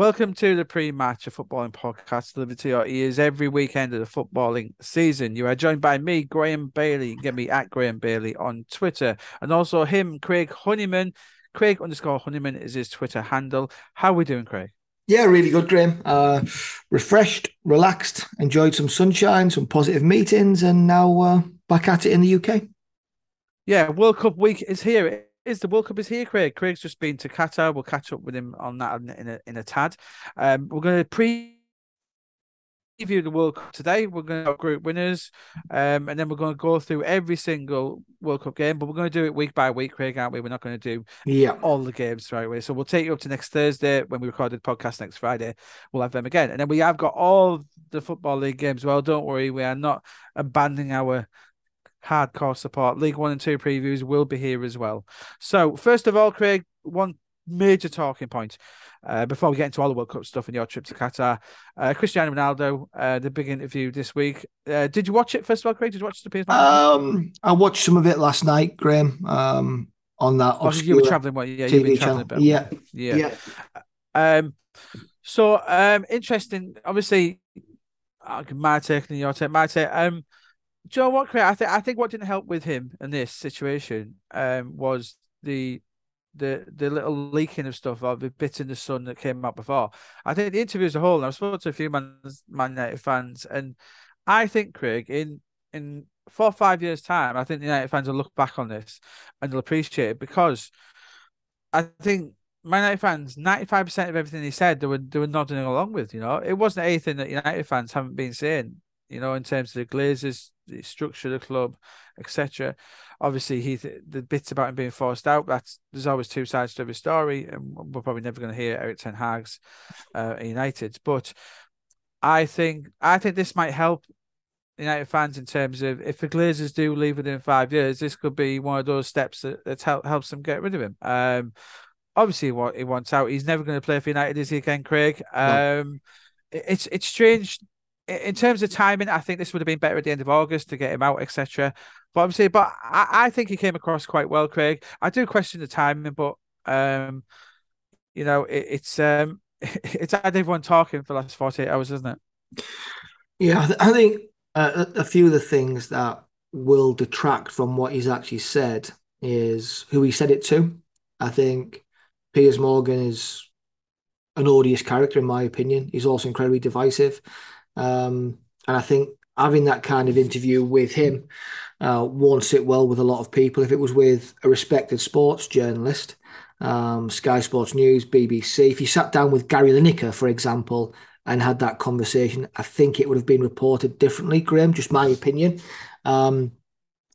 Welcome to the pre-match of footballing podcast delivered to your ears every weekend of the footballing season. You are joined by me, Graeme Bailey. You can get me at Graeme Bailey on Twitter, and also him, Craig Honeyman. Craig underscore Honeyman is his Twitter handle. How are we doing, Craig? Yeah, really good, Graeme. Uh, refreshed, relaxed, enjoyed some sunshine, some positive meetings, and now uh, back at it in the UK. Yeah, World Cup week is here is the World Cup is here, Craig. Craig's just been to Qatar. We'll catch up with him on that in a, in a tad. Um, we're going to preview the World Cup today. We're going to have group winners, um, and then we're going to go through every single World Cup game. But we're going to do it week by week, Craig, aren't we? We're not going to do yeah all the games right away. So we'll take you up to next Thursday when we record the podcast next Friday. We'll have them again, and then we have got all the football league games. Well, don't worry, we are not abandoning our hardcore support. League One and Two previews will be here as well. So, first of all, Craig, one major talking point uh, before we get into all the World Cup stuff and your trip to Qatar. Uh, Cristiano Ronaldo, uh, the big interview this week. Uh, did you watch it first of all, Craig? Did you watch the PSV? Um, I watched some of it last night, Graeme. Um, on that, oh, you were traveling. Well, yeah, TV channel. Yeah, yeah, yeah. Um, so um, interesting. Obviously, my take and your take. My take. Um, Joe, what Craig? I think I think what didn't help with him in this situation um, was the the the little leaking of stuff or the bit in the sun that came out before. I think the interview as a whole, and I've spoken to a few Man, Man United fans, and I think Craig in in four or five years' time, I think the United fans will look back on this and they'll appreciate it because I think Man United fans, ninety five percent of everything he said, they were they were nodding along with. You know, it wasn't anything that United fans haven't been saying you know, in terms of the Glazers, the structure of the club, etc. Obviously, he the bits about him being forced out. That's there's always two sides to every story, and we're probably never going to hear Erik ten Hag's uh, United. But I think I think this might help United fans in terms of if the Glazers do leave within five years, this could be one of those steps that, that help, helps them get rid of him. Um, obviously, what he wants out, he's never going to play for United, is he again, Craig? Um, no. it's it's strange in terms of timing, I think this would have been better at the end of August to get him out, etc. But obviously, but I, I, think he came across quite well, Craig. I do question the timing, but um, you know, it, it's um, it's had everyone talking for the last forty eight hours, isn't it? Yeah, I think uh, a few of the things that will detract from what he's actually said is who he said it to. I think Piers Morgan is an odious character, in my opinion. He's also incredibly divisive. Um, and I think having that kind of interview with him uh, won't sit well with a lot of people. If it was with a respected sports journalist, um, Sky Sports News, BBC, if you sat down with Gary Lineker, for example, and had that conversation, I think it would have been reported differently, Graeme, just my opinion. Um,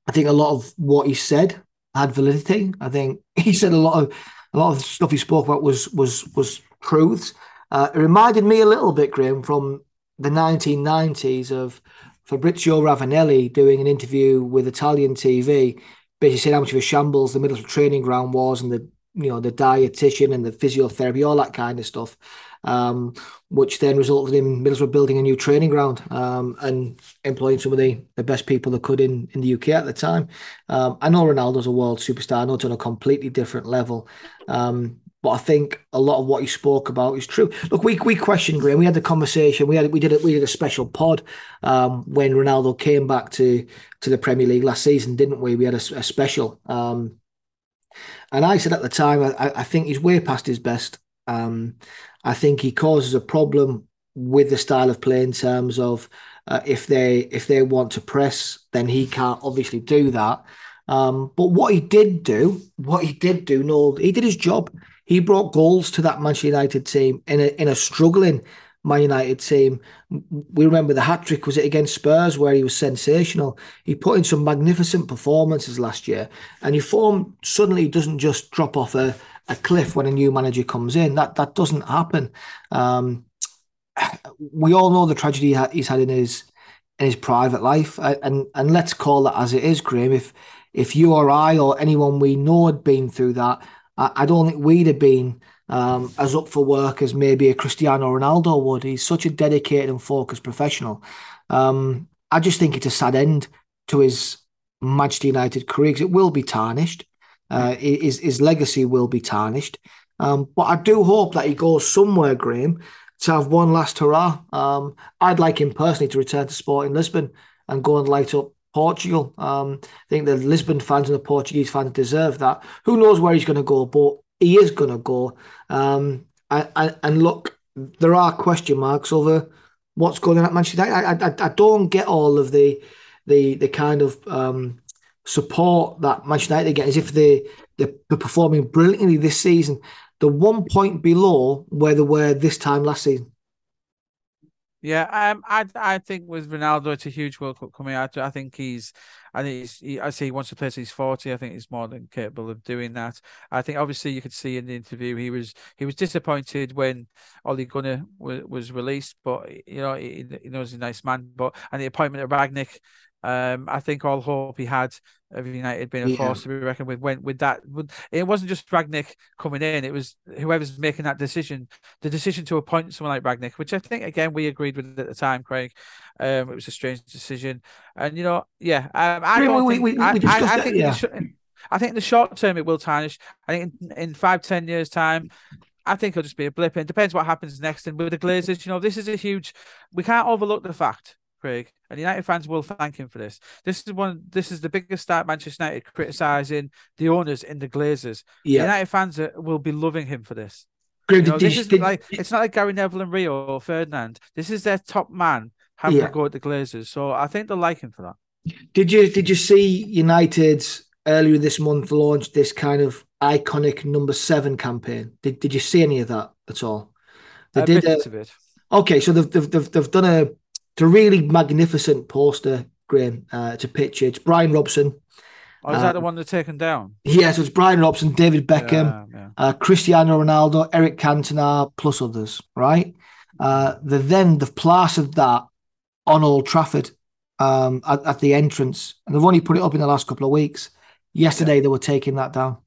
I think a lot of what he said had validity. I think he said a lot of a lot of stuff he spoke about was was was truths. Uh, it reminded me a little bit, Graeme, from the 1990s of Fabrizio Ravanelli doing an interview with Italian TV, basically saying how much of a shambles the Middlesbrough training ground was and the you know the dietitian and the physiotherapy, all that kind of stuff, um, which then resulted in Middlesbrough building a new training ground um, and employing some of the, the best people they could in, in the UK at the time. Um, I know Ronaldo's a world superstar. I know it's on a completely different level. Um, but I think a lot of what he spoke about is true. Look, we we questioned Graeme. We had the conversation. We had we did it. We did a special pod um, when Ronaldo came back to to the Premier League last season, didn't we? We had a, a special. Um, and I said at the time, I, I think he's way past his best. Um, I think he causes a problem with the style of play in terms of uh, if they if they want to press, then he can't obviously do that. Um, but what he did do, what he did do, no, he did his job. He brought goals to that Manchester United team in a in a struggling Man United team. We remember the hat trick was it against Spurs where he was sensational. He put in some magnificent performances last year, and your form suddenly doesn't just drop off a, a cliff when a new manager comes in. That that doesn't happen. Um, we all know the tragedy he's had in his in his private life, and and let's call that as it is, Graeme. If if you or I or anyone we know had been through that, I, I don't think we'd have been um, as up for work as maybe a Cristiano Ronaldo would. He's such a dedicated and focused professional. Um, I just think it's a sad end to his Manchester United career because it will be tarnished. Uh, his, his legacy will be tarnished. Um, but I do hope that he goes somewhere, Graeme, to have one last hurrah. Um, I'd like him personally to return to sport in Lisbon and go and light up Portugal. Um, I think the Lisbon fans and the Portuguese fans deserve that. Who knows where he's going to go, but he is going to go. Um, and, and, look, there are question marks over what's going on at Manchester. I, I, I don't get all of the the the kind of um, support that Manchester United get as if they they're performing brilliantly this season. The one point below where they were this time last season. Yeah, um, I I think with Ronaldo, it's a huge World Cup coming out. I think he's, I think he's, he, I say he wants to play till he's forty. I think he's more than capable of doing that. I think obviously you could see in the interview he was he was disappointed when Ole Gunnar was, was released, but you know he, he knows he's a nice man. But and the appointment of Rangnick, um, I think all hope he had of United being a yeah. force to be reckoned with went with that. It wasn't just Rangnick coming in; it was whoever's making that decision. The decision to appoint someone like Rangnick, which I think again we agreed with at the time, Craig. Um, it was a strange decision, and you know, yeah, um, I don't we, think. I, I, I, think. yeah. I think in the short term it will tarnish. I think in, in five, ten years' time, I think it'll just be a blip. It depends what happens next. And with the Glazers, you know, this is a huge. We can't overlook the fact Craig, and United fans will thank him for this. This is one. This is the biggest start Manchester United criticizing the owners in the Glazers. Yeah. United fans are, will be loving him for this. you know, this is like it's not like Gary Neville and Rio or Ferdinand. This is their top man having yeah. to go at the Glazers. So I think they'll like him for that. Did you did you see United earlier this month launch this kind of iconic number seven campaign? Did Did you see any of that at all? They a did. A, bit. Uh, okay, so they've, they've they've they've done a it's a really magnificent poster, Graeme, uh, to picture. It's Brian Robson. Oh, is that the uh, one they're taken down? Yes, yeah, so it's Brian Robson, David Beckham, yeah, yeah. Uh, Cristiano Ronaldo, Eric Cantona, plus others, right? Uh, the, then they've plastered that on Old Trafford um, at, at, the entrance, and they've only put it up in the last couple of weeks. Yesterday, they were taking that down.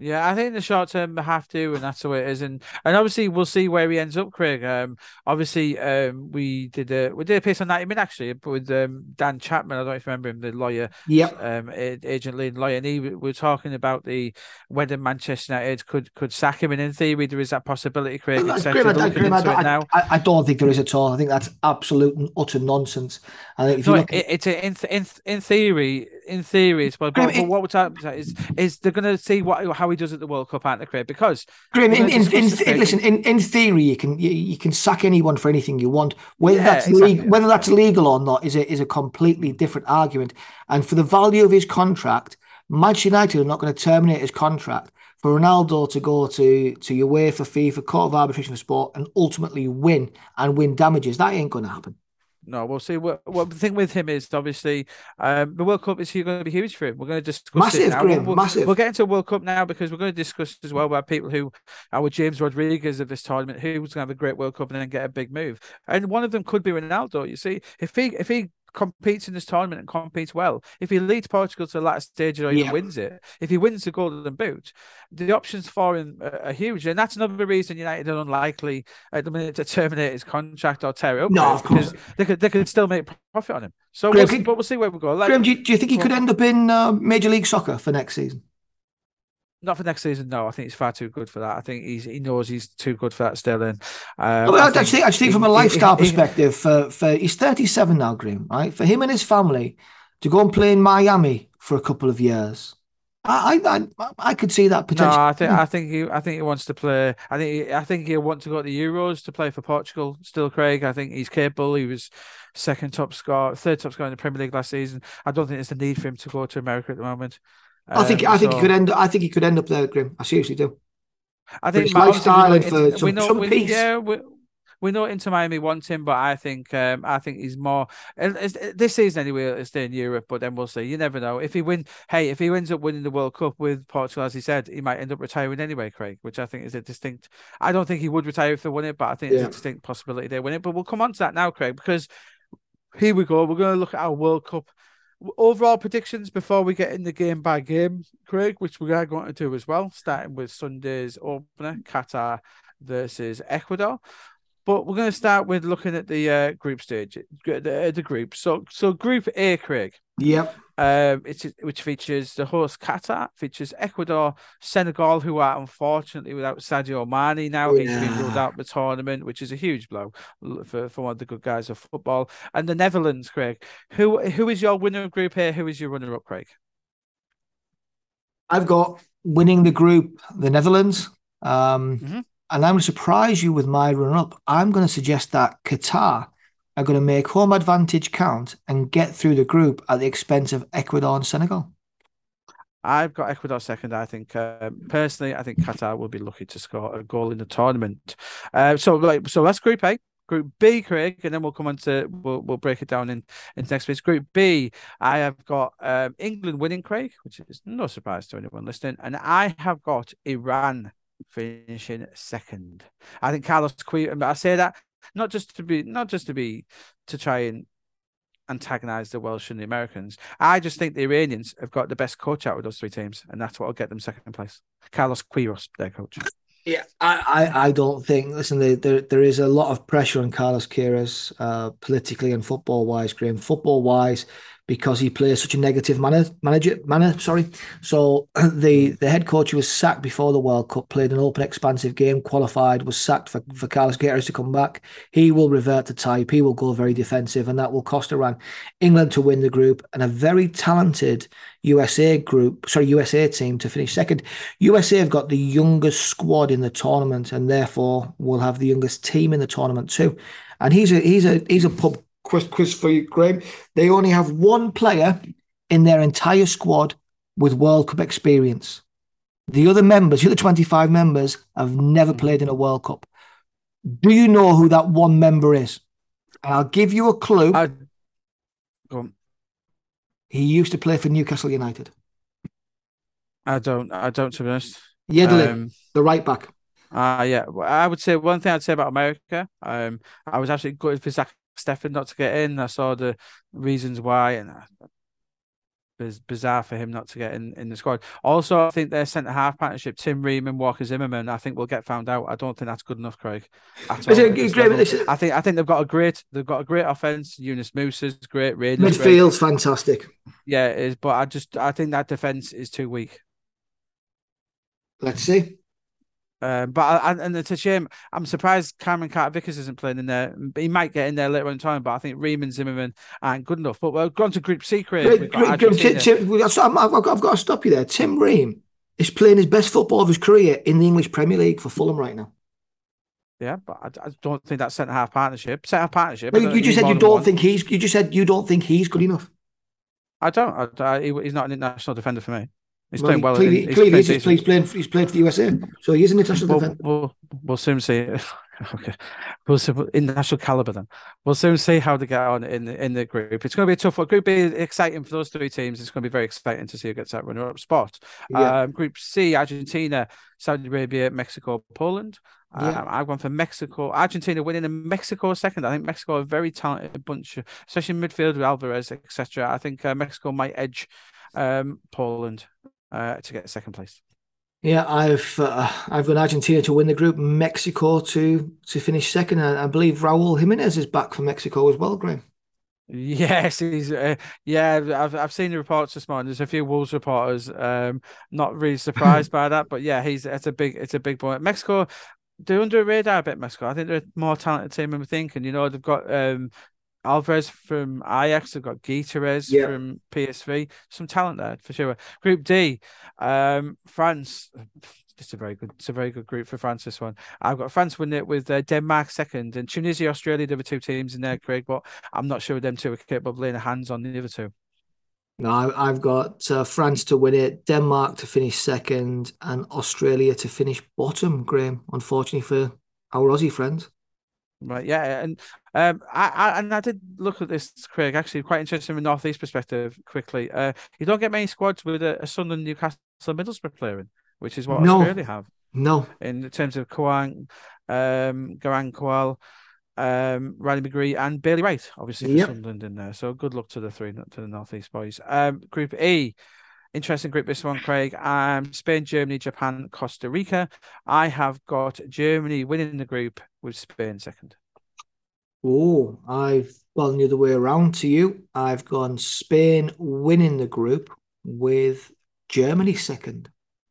Yeah, I think in the short term they have to, and that's the way it is. And and obviously we'll see where he ends up, Craig. Um, obviously, um, we did a we did a piece on ninety minutes actually with um Dan Chapman. I don't know if you remember him, the lawyer, yeah, um, agent lead lawyer, and he we were talking about the whether Manchester United could could sack him. And in theory, there is that possibility, Craig. I, I, I, I, don't think there is at all. I think that's absolute and utter nonsense. I think if no, you look it, it's a, in in in theory, in theory, it's but, but, but what we're talking about is is they're going to see what how he does at the World Cup, aren't they, Craig? Because Graeme, in, in, in listen, in, in theory, you can you, you, can sack anyone for anything you want. Whether yeah, that's exactly. legal, whether that's legal or not is a is a completely different argument. And for the value of his contract, Manchester United are not going to terminate his contract for Ronaldo to go to to UEFA, for FIFA, Court of Arbitration for Sport, and ultimately win and win damages. That ain't going to happen no, we'll see. What, what the thing with him is obviously um, the World Cup is going to be huge for him. We're going to discuss massive, Graeme, we'll, massive. We'll get into World Cup now because we're going to discuss as well about people who our James Rodriguez of this tournament, who's going to have a great World Cup and then get a big move. And one of them could be Ronaldo. You see, if he if he competes in this tournament and competes well. If he leads Portugal to the last stage or even yeah. wins it, if he wins the Golden Boot, the options for him are, huge. And that's another reason United are unlikely at the minute to terminate his contract or tear it up. No, of course. They could, they could still make profit on him. So Graeme, we'll, but we'll see where we go. Like, Graeme, do, you, do you think he could end up in uh, Major League Soccer for next season? Not for next season, no. I think he's far too good for that. I think he's he knows he's too good for that still. And um, well, I, I, think, I think from a lifestyle he, perspective, for, for he's 37 now, Graeme, right? For him and his family to go and play in Miami for a couple of years, I I I could see that potential. No, I think I think he I think he wants to play. I think he, I think he'll want to go to the Euros to play for Portugal. Still, Craig. I think he's capable. He was second top score, third top scorer in the Premier League last season. I don't think there's a need for him to go to America at the moment. I think um, I think so, he could end. I think he could end up there, Grim. I seriously do. I think lifestyle and for some, know, some we, peace. Yeah, we, we know Inter Miami wants him, but I think um, I think he's more this season anyway. It'll stay in Europe, but then we'll see. You never know. If he win, hey, if he ends up winning the World Cup with Portugal, as he said, he might end up retiring anyway, Craig. Which I think is a distinct. I don't think he would retire if they win it, but I think yeah. it's a distinct possibility they win it. But we'll come on to that now, Craig, because here we go. We're going to look at our World Cup overall predictions before we get in the game by game, Craig, which we are going to do as well, starting with Sunday's opener, Qatar versus Ecuador. But we're going to start with looking at the uh, group stage, the, the group. So, so Group A, Craig. Yep. Um, it's, which features the host Qatar, features Ecuador, Senegal, who are unfortunately without Sadio Mane now. Yeah. He's been ruled out the tournament, which is a huge blow for, for one of the good guys of football. And the Netherlands, Craig. Who who is your winner of Group A? Who is your runner up, Craig? I've got winning the group, the Netherlands. Um, mm-hmm. And I'm going to surprise you with my run up. I'm going to suggest that Qatar are going to make home advantage count and get through the group at the expense of Ecuador and Senegal? I've got Ecuador second. I think um, personally, I think Qatar will be lucky to score a goal in the tournament. Uh, so, like, so that's Group A. Group B, Craig, and then we'll come on to we'll, we'll break it down in into next week's Group B. I have got um, England winning, Craig, which is no surprise to anyone listening, and I have got Iran finishing second. I think Carlos Queiroz. I say that not just to be not just to be to try and antagonize the Welsh and the Americans. I just think the Iranians have got the best coach out of those three teams, and that's what will get them second place. Carlos Queiroz, their coach. Yeah, I, I, I don't think. Listen, there, there, there is a lot of pressure on Carlos Queiroz, uh, politically and football wise, Graham. Football wise, because he plays such a negative manner manager manner sorry. So the hmm. the head coach who was sacked before the world cup played an open expansive game qualified was sacked for, for carlos Queiroz to come back. He will revert to type. He will go very defensive and that will cost iran england to win the group and a very talented usa group sorry usa team to finish second. Usa have got the youngest squad in the tournament and therefore will have the youngest team in the tournament too. And he's a he's a he's a pub quiz, quiz for you, Graeme. They only have one player in their entire squad with World Cup experience. The other members, the other 25 members, have never played in a World Cup. Do you know who that one member is? And I'll give you a clue. I, he used to play for Newcastle United. I don't. I don't. To be honest, Yedlin, um, the right back. Uh yeah. I would say one thing I'd say about America. Um, I was actually good for Zach Steffen not to get in. I saw the reasons why, and uh, it's bizarre for him not to get in, in the squad. Also, I think their centre half partnership, Tim Ream and Walker Zimmerman, I think will get found out. I don't think that's good enough, Craig. All, I think I think they've got a great they've got a great offense. Yunus Musah's great. Raiders Midfield's great. fantastic. Yeah, it is, but I just I think that defense is too weak. Let's see. Um, but I, and it's a shame. I'm surprised Cameron Carter Vickers isn't playing in there. He might get in there later on in time, but I think Ream and Zimmerman aren't good enough. But we're going to Group C, Craig. I've, got, I've got to stop you there. Tim Ream is playing his best football of his career in the English Premier League for Fulham right now. Yeah, but I, I don't think that's centre half partnership. Centre half partnership. You just said you don't one. think he's. You just said you don't think he's good enough. I don't. I, I, he's not an international defender for me. He's well, playing well. Clearly, he's, clearly he's, he's, playing. He's playing for the USA, so he is an international we'll, defender. We'll, we'll soon see. okay, we'll see international caliber. Then we'll soon see how they get on in the, in the group. It's going to be a tough one. Group B exciting for those three teams. It's going to be very exciting to see who gets that runner-up spot. Yeah. Um, group C: Argentina, Saudi Arabia, Mexico, Poland. Yeah. Um, I've gone for Mexico, Argentina winning, and Mexico second. I think Mexico are a very talented bunch, especially midfield with Alvarez, etc. I think uh, Mexico might edge um, Poland uh, to get second place. Yeah, I've uh, I've got Argentina to win the group, Mexico to to finish second. And I believe Raul Jimenez is back for Mexico as well, Graham. Yes, he's uh, yeah. I've I've seen the reports this morning. There's a few Wolves reporters. Um, not really surprised by that, but yeah, he's it's a big it's a big point. Mexico, they're under the radar a bit. Mexico, I think they're a more talented team than we think, and you know they've got um Alvarez from Ajax. They've got Gutierrez yeah. from PSV. Some talent there for sure. Group D, um, France. It's a very good. It's a very good group for France. This one. I've got France winning it with uh, Denmark second and Tunisia, Australia. There were two teams in there, Craig, but I'm not sure them two are capable of laying hands on the other two. No, I've got uh, France to win it, Denmark to finish second, and Australia to finish bottom. Graeme, unfortunately for our Aussie friends. Right, yeah, and um, I, I and I did look at this, Craig. Actually, quite interesting from a northeast perspective. Quickly, uh, you don't get many squads with a, a Sunderland, Newcastle, Middlesbrough player in, which is what no. Australia have. No, in terms of Kawang, um, Garang um, Riley McGree, and Bailey Wright, obviously for yep. Sunderland in there. So good luck to the three to the northeast boys. Um, Group E. Interesting group, this one, Craig. Um, Spain, Germany, Japan, Costa Rica. I have got Germany winning the group with Spain second. Oh, I've gone the other way around to you. I've gone Spain winning the group with Germany second.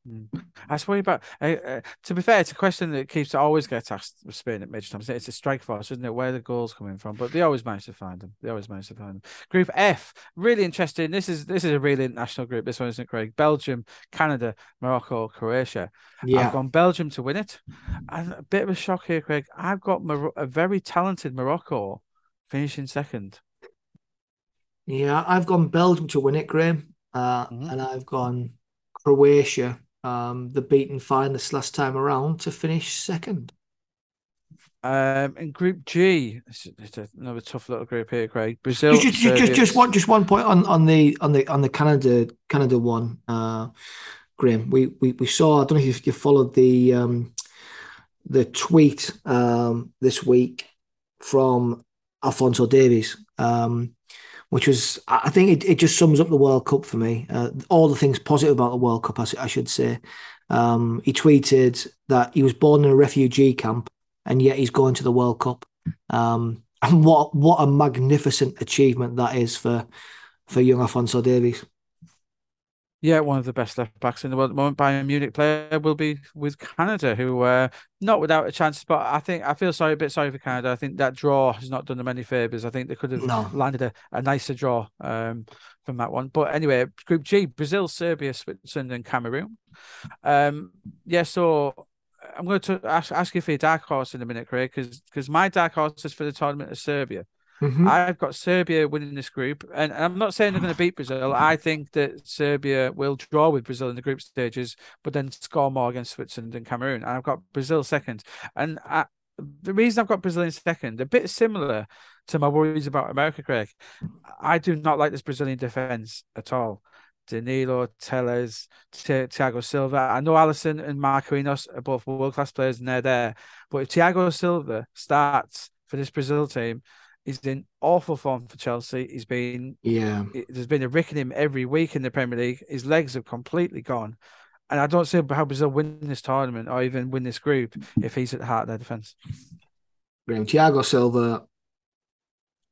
Mm. That's worry about. Uh, uh, to be fair, it's a question that keeps always gets asked with Spain at major times. It's a strike force, isn't it? Where the goals coming from? But they always manage to find them. They always manage to find them. Group F, really interesting. This is this is a really international group. This one isn't Craig. Belgium, Canada, Morocco, Croatia. Yeah, I've gone Belgium to win it, and a bit of a shock here, Craig. I've got Mor- a very talented Morocco finishing second. Yeah, I've gone Belgium to win it, Graeme, uh, mm-hmm. and I've gone Croatia um, the beaten finalists last time around to finish second. Um, in Group G, it's, it's another tough little group here, Craig. Brazil, just, just, just, just, one, just one point on, on the on the on the Canada Canada one, uh, Graeme. We, we we saw. I don't know if you followed the um, the tweet um, this week from Alphonso Davies. Um, which was I think it, it just sums up the World Cup for me. Uh, all the things positive about the World Cup, I, I should say. Um, he tweeted that he was born in a refugee camp and yet he's going to the World Cup. Um, and what what a magnificent achievement that is for for young Alphonso Davies. Yeah, one of the best left backs in the world at the moment. Bayern Munich player will be with Canada, who uh, not without a chance. But I think I feel sorry a bit sorry for Canada. I think that draw has not done them any favors. I think they could have no. landed a, a nicer draw um, from that one. But anyway, Group G: Brazil, Serbia, Switzerland, and Cameroon. Um, yeah, so I'm going to ask, ask you for your dark horse in a minute, Craig, because because my dark horse is for the tournament of Serbia. Mm-hmm. I've got Serbia winning this group, and I'm not saying they're going to beat Brazil. I think that Serbia will draw with Brazil in the group stages, but then score more against Switzerland and Cameroon. And I've got Brazil second, and I, the reason I've got Brazil in second, a bit similar to my worries about America, Craig. I do not like this Brazilian defense at all. Danilo, Telles, Thiago Silva. I know Alisson and Marquinhos are both world class players and they're there. But if Thiago Silva starts for this Brazil team, He's in awful form for Chelsea. He's been yeah. There's been a wrecking him every week in the Premier League. His legs have completely gone, and I don't see how Brazil win this tournament or even win this group if he's at the heart of their defense. Graeme Thiago Silva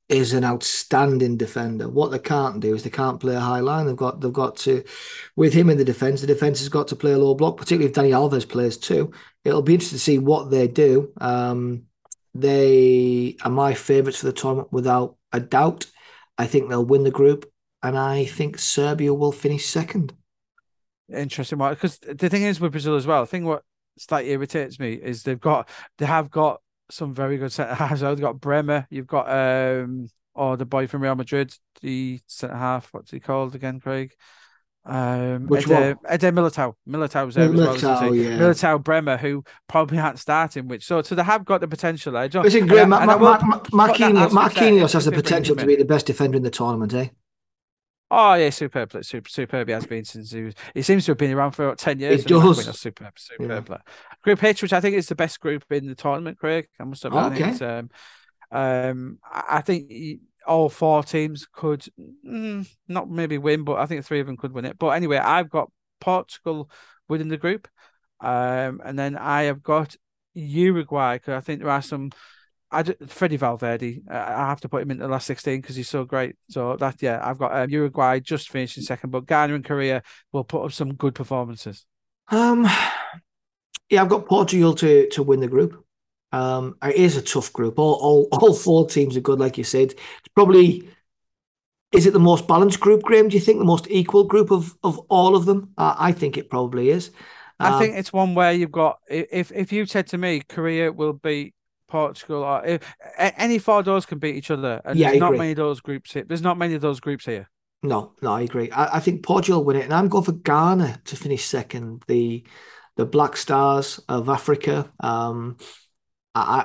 is an outstanding defender. What they can't do is they can't play a high line. They've got they've got to with him in the defence, the defence has got to play a low block, particularly if Dani Alves plays too. It'll be interesting to see what they do. Um, they are my favourites for the tournament without a doubt. I think they'll win the group, and I think Serbia will finish second. Interesting one, because the thing is with Brazil as well. I think what slightly irritates me is they've got they have got some very good centre halves. They've got Bremer, you've got um or oh, the boy from Real Madrid, the centre half. What's he called again, Craig? Um, Which Ede, one? Eder Militao. Militao was there Militao, as well. Yeah. Militao Bremer, who probably aren't starting, which so so they have got the potential. I don't. Listen, Graham, Marquinhos has the potential to be the best defender in the tournament, eh? Oh yeah, superb, super, superb. He has been since he was. He seems to have been around for about ten years. It does. Superb, superb. Yeah. Group H, which I think is the best group in the tournament, Craig. I must admit. Okay. I think, um, um, I think all four teams could mm, not maybe win, but I think three of them could win it. But anyway, I've got Portugal within the group, um, and then I have got Uruguay because I think there are some. I Freddy Valverde, I have to put him in the last sixteen because he's so great. So that yeah, I've got um, Uruguay just finishing second, but Ghana and Korea will put up some good performances. Um, yeah, I've got Portugal to to win the group. Um, it is a tough group. All, all, all four teams are good, like you said. It's probably is it the most balanced group, Graeme? Do you think the most equal group of of all of them? Uh, I think it probably is. Um, I think it's one where you've got if if you said to me Korea will beat Portugal or if any four those can beat each other, and yeah, there's not many of those groups here. There's not many of those groups here. No, no, I agree. I, I think Portugal win it, and I'm going for Ghana to finish second. The the Black Stars of Africa. Um,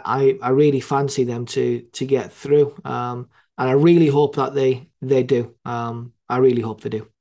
I, I, really fancy them to to get through. Um, and I really hope that they they do. Um, I really hope they do.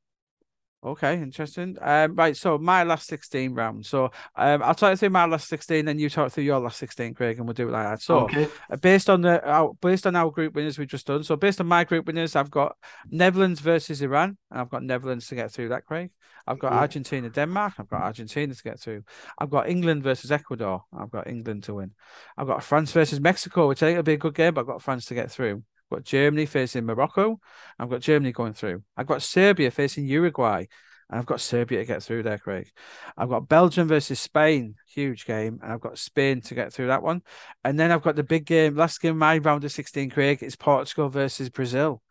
Okay, interesting. Um, right, so my last 16 rounds. So um, I'll talk through my last 16, then you talk through your last 16, Craig, and we'll do it like that. So Okay. uh, based on the our, based on our group winners we've just done. So based on my group winners, I've got Netherlands versus Iran, and I've got Netherlands to get through that, Craig. I've got Yeah. Argentina, Denmark. I've got Argentina to get through. I've got England versus Ecuador. I've got England to win. I've got France versus Mexico, which I think will be a good game, but I've got France to get through. I've got Germany facing Morocco. I've got Germany going through. I've got Serbia facing Uruguay. And I've got Serbia to get through there, Craig. I've got Belgium versus Spain, huge game. And I've got Spain to get through that one. And then I've got the big game, last game, my round of 16, Craig, is Portugal versus Brazil.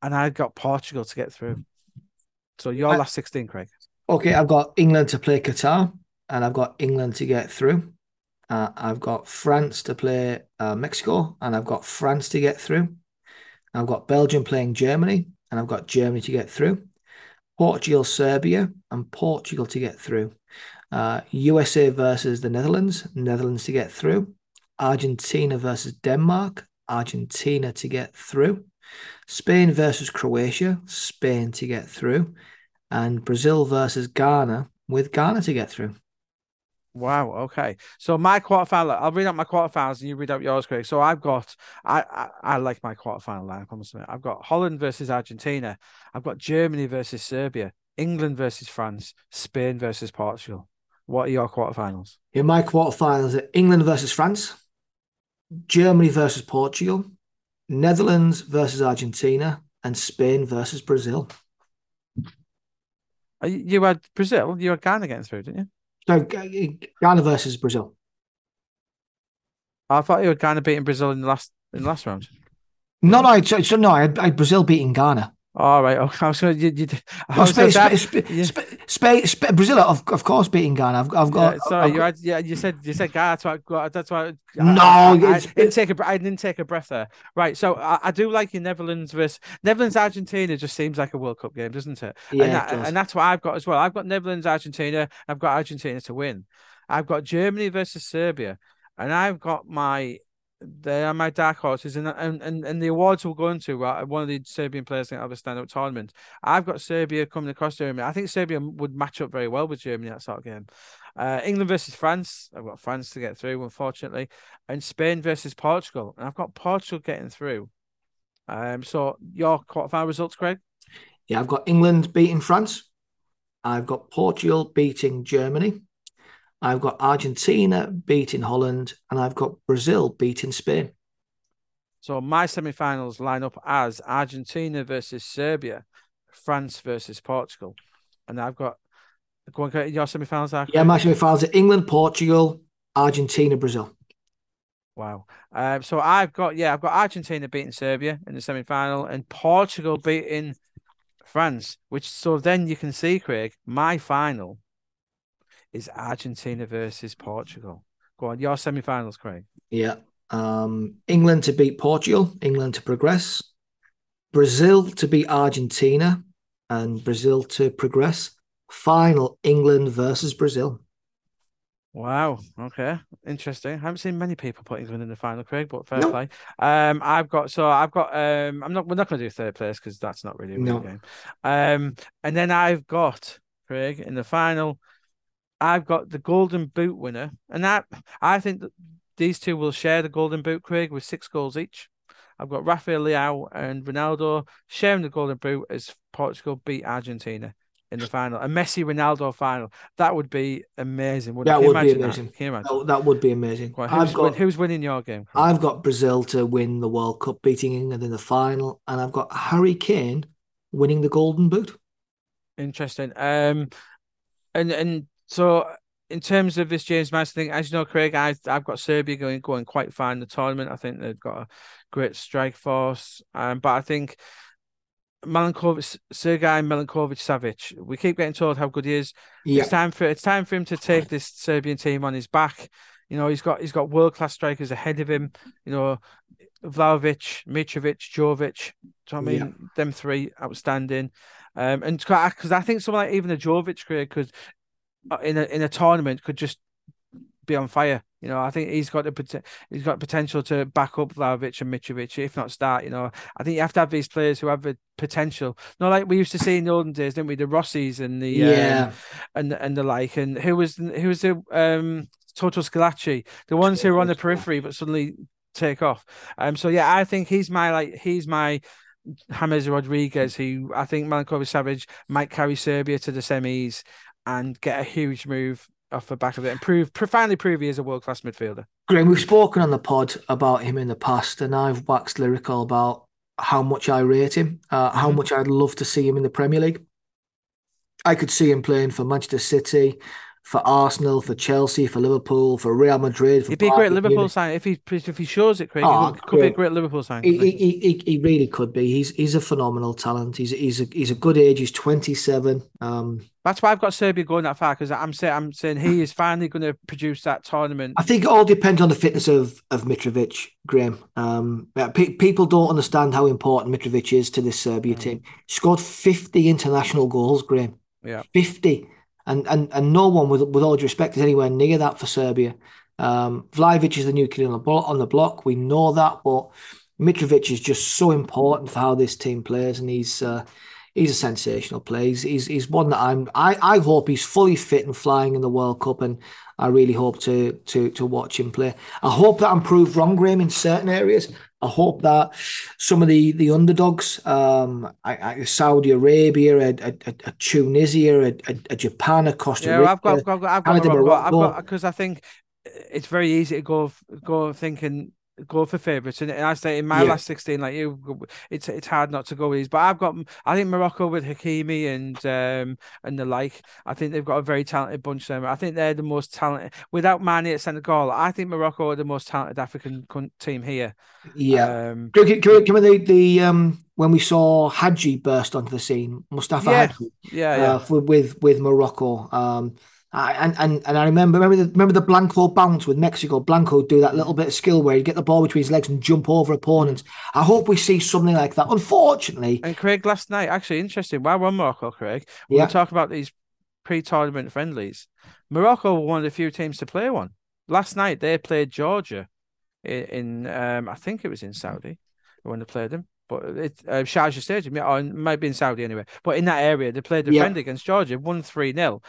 And I've got Portugal to get through. So your I- last 16, Craig. Okay, I've got England to play Qatar, and I've got England to get through. Uh, I've got France to play uh, Mexico, and I've got France to get through. I've got Belgium playing Germany, and I've got Germany to get through. Portugal, Serbia, and Portugal to get through. Uh, USA versus the Netherlands, Netherlands to get through. Argentina versus Denmark, Argentina to get through. Spain versus Croatia, Spain to get through. And Brazil versus Ghana, with Ghana to get through. Wow. Okay. So my quarterfinal, I'll read out my quarterfinals and you read out yours, Craig. So I've got, I, I, I like my quarterfinal line. I promise you. I've got Holland versus Argentina. I've got Germany versus Serbia, England versus France, Spain versus Portugal. What are your quarterfinals? In my quarterfinals, are England versus France, Germany versus Portugal, Netherlands versus Argentina, and Spain versus Brazil. Uh, You you had Brazil. You had Ghana getting through, didn't you? So uh, Ghana versus Brazil. I thought you had Ghana beating Brazil in the last in the last round. No, no, so, so no, I I had Brazil beating Ghana. All right. Okay. Oh, I was going to. I Oh, Spain, Spain, yeah. Spain, Spain, Spain, Brazil, of, of course, beating Ghana. I've, I've got. Yeah, sorry, I've you got- had yeah. You said you said Ghana. That's why. I got- That's why. I- No, I, I, didn't take a. br- didn't take a breath there. Right. So I, I do like your Netherlands versus Netherlands Argentina. Just seems like a World Cup game, doesn't it? Yeah, and, it that, does. and that's what I've got as well. I've got Netherlands Argentina. I've got Argentina to win. I've got Germany versus Serbia, and I've got my. They are my dark horses, and and and, and the awards we'll go into. Right, one of the Serbian players think have a stand-up tournament. I've got Serbia coming across Germany. I think Serbia would match up very well with Germany that sort of game. Uh, England versus France. I've got France to get through, unfortunately, and Spain versus Portugal, and I've got Portugal getting through. Um, so your quarterfinal results, Craig. Yeah, I've got England beating France. I've got Portugal beating Germany. I've got Argentina beating Holland, and I've got Brazil beating Spain. So my semi-finals line up as Argentina versus Serbia, France versus Portugal, and I've got. Go on, your semi-finals are. Yeah, my semi-finals are England, Portugal, Argentina, Brazil. Wow. Um, so I've got yeah, I've got Argentina beating Serbia in the semi final and Portugal beating France, which so then you can see, Craig, my final is Argentina versus Portugal. Go on, your semi finals, Craig. Yeah. Um, England to beat Portugal, England to progress, Brazil to beat Argentina, and Brazil to progress. Final England versus Brazil. Wow. Okay. Interesting. I haven't seen many people put England in the final, Craig, but fair No. play. Um, I've got so I've got um, I'm not we're not going to do third place because that's not really a real No. game. Um, and then I've got Craig in the final. I've got the Golden Boot winner, and that I think that these two will share the Golden Boot, Craig, with six goals each. I've got Rafael Leao and Ronaldo sharing the Golden Boot as Portugal beat Argentina in the final. A Messi Ronaldo final. That would be amazing. Wouldn't That it? Would be that? amazing. Can you imagine? Oh, that would be amazing. Well, I've who's, win- got who's winning your game? I've got Brazil to win the World Cup, beating England in the final, and I've got Harry Kane winning the Golden Boot. Interesting. Um, and and so in terms of this James Madison thing, as you know, Craig, I I've got Serbia going going quite far in the tournament. I think they've got a great strike force. Um, but I think Milinkovic, Sergei Milinkovic Savic, we keep getting told how good he is. Yeah, It's time for it's time for him to take this Serbian team on his back. You know, he's got he's got world class strikers ahead of him. You know, Vlahovic, Mitrovic, Jovic. I mean, Yeah. them three outstanding. Um, and because I think someone like even a Jovic career could uh, in a in a tournament could just be on fire. You know, I think he's got the he's got potential to back up Vlahovic and Mitrovic, if not start. You know, I think you have to have these players who have the potential. Not like we used to see in the olden days, didn't we? The Rossis and the yeah, um, and and the like. And who was who was the um Toto Schillaci, the ones who are on the periphery but suddenly take off. Um, so yeah, I think he's my like he's my James Rodriguez, who I think Milinkovic Savic might carry Serbia to the semis and get a huge move off the back of it and prove finally prove he is a world class midfielder. Graeme, we've spoken on the pod about him in the past, and I've waxed lyrical about how much I rate him, uh, how mm-hmm. much I'd love to see him in the Premier League. I could see him playing for Manchester City, for Arsenal, for Chelsea, for Liverpool, for Real Madrid. For He'd be a great Liverpool sign if he if he shows it, Craig. Oh, could, be a great Liverpool sign. He, he, he, he, really could be. He's he's a phenomenal talent. He's he's a he's a good age. He's twenty seven. Um, that's why I've got Serbia going that far because I'm saying I'm saying he is finally going to produce that tournament. I think it all depends on the fitness of of Mitrovic, Graeme. Um, pe- people don't understand how important Mitrovic is to this Serbia mm. team. He scored fifty international goals, Graeme. Yeah, fifty and and and no one, with with all due respect, is anywhere near that for Serbia. Um, is the new kid on the block. On the block, we know that, but Mitrovic is just so important for how this team plays, and he's uh, he's a sensational player. He's, he's, he's one that I'm. I, I hope he's fully fit and flying in the World Cup, and I really hope to to to watch him play. I hope that I'm proved wrong, Graeme, in certain areas. I hope that some of the the underdogs, um, I, I, Saudi Arabia, a, a, a Tunisia, a, a, Japan, a Costa Rica. Yeah, I've got, I've got, I've got, I've got, I've got, because I think it's very easy to go go thinking go for favourites. And I say in my yeah. last sixteen, like you, it's it's hard not to go with these. But I've got, I think Morocco with Hakimi and um and the like. I think they've got a very talented bunch. Them, I think they're the most talented. Without Mane at Senegal, I think Morocco are the most talented African team here. Yeah. Um, can, we, can, we, the the um when we saw Hadji burst onto the scene, Mustapha yeah, Hadji, yeah, yeah, uh, for, with with Morocco. Um, and, and and I remember remember the remember the Blanco bounce with Mexico. Blanco do that little bit of skill where he'd get the ball between his legs and jump over opponents. I hope we see something like that. Unfortunately, and Craig last night actually interesting. Why we're Morocco, Craig, we yeah. talk about these pre-tournament friendlies. Morocco were one of the few teams to play one. Last night they played Georgia in, in um, I think it was in Saudi when they played them but it's uh, Sharjah Stadium, yeah, or it might be in Saudi anyway. But in that area, they played the yeah. friend against Georgia, one three 0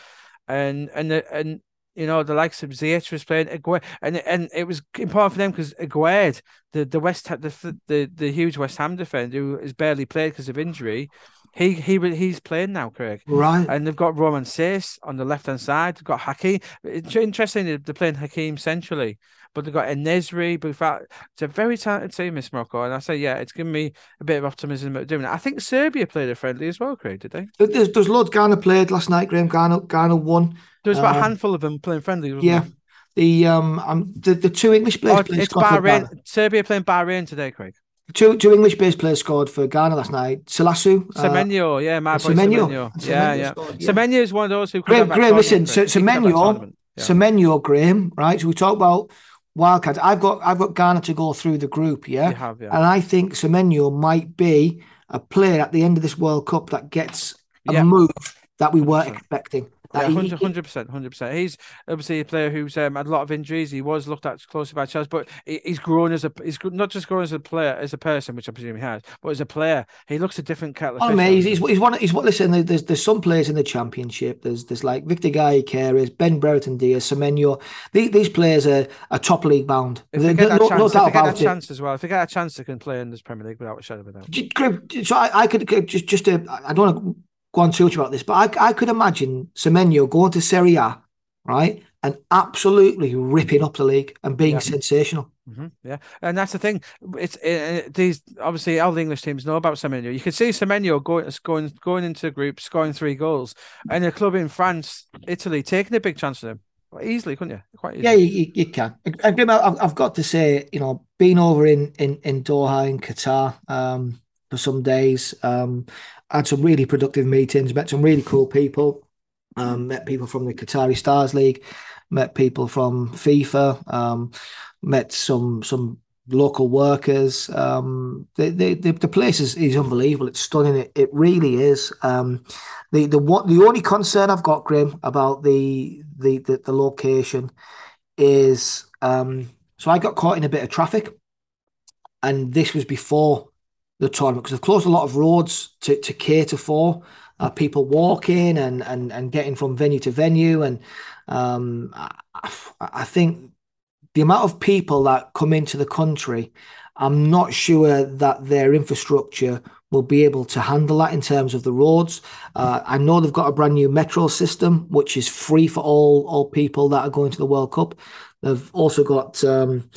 and and and you know the likes of Ziyech was playing Aguerd, and and it was important for them because Aguerd, the the West the, the the huge West Ham defender who has barely played because of injury, he he he's playing now, Craig. Right. And they've got Romain Saïss on the left hand side. They've got Hakim. It's interesting they're playing Hakim centrally, but they've got En-Nesyri. But it's a very talented team, Miss Morocco. And I say, yeah, it's given me a bit of optimism about doing it. I think Serbia played a friendly as well, Craig. Did they? There's there's loads. Ghana played last night. Graeme Ghana Ghana won. There was about um, a handful of them playing friendly. yeah. There? The um, um the, the two English players. Oh, it's Bahrain. Serbia playing Bahrain today, Craig. Two two English based players scored for Ghana last night. Salisu. Uh, Semenyo, uh, yeah, my boy Semenyo. Semenyo. Yeah, yeah. Scored, yeah. Semenyo is one of those who Graeme, Graeme listen, so, Semenyo, yeah. Semenyo, Graeme, right? So we talk about wildcards. I've got I've got Ghana to go through the group, yeah? Have, yeah. And I think Semenyo might be a player at the end of this World Cup that gets a move that we weren't expecting. Hundred percent, hundred percent. He's obviously a player who's um, had a lot of injuries. He was looked at closely by Chelsea, but he's grown as a he's not just grown as a player, as a person, which I presume he has, but as a player, he looks a different kettle. oh, man, he's, he's, he's one. He's what? Listen, there's there's some players in the championship. There's there's like Viktor Gyokeres, Ben Brereton Diaz, Semenyo. These, these players are, are top league bound. If they get no, that chance, no doubt if they get a chance as well. If they get a chance, they can play in this Premier League without a shadow of a doubt. So I, I could just just to, I don't want to go on too much about this, but I, I could imagine Semenyo going to Serie A, right, and absolutely ripping up the league and being yeah. sensational. Mm-hmm. Yeah, and that's the thing. It's it, these obviously all the English teams know about Semenyo. You can see Semenyo going going going into the group, scoring three goals, and a club in France, Italy, taking a big chance on him easily, couldn't you? Quite easily. Yeah, you, you can. And I've, I've got to say, you know, being over in in in Doha in Qatar um, for some days, um, had some really productive meetings, met some really cool people, um, met people from the Qatari Stars League, met people from FIFA, um, met some some local workers. Um, the, the, the place is, is unbelievable. It's stunning. It, it really is. Um, the the what the only concern I've got, Grim, about the the the, the location is um, so I got caught in a bit of traffic, and this was before the tournament because they've closed a lot of roads to, to cater for uh, people walking and, and and getting from venue to venue, and um, I, I think the amount of people that come into the country, I'm not sure that their infrastructure will be able to handle that in terms of the roads. Uh, I know they've got a brand new metro system, which is free for all all people that are going to the World Cup. They've also got um,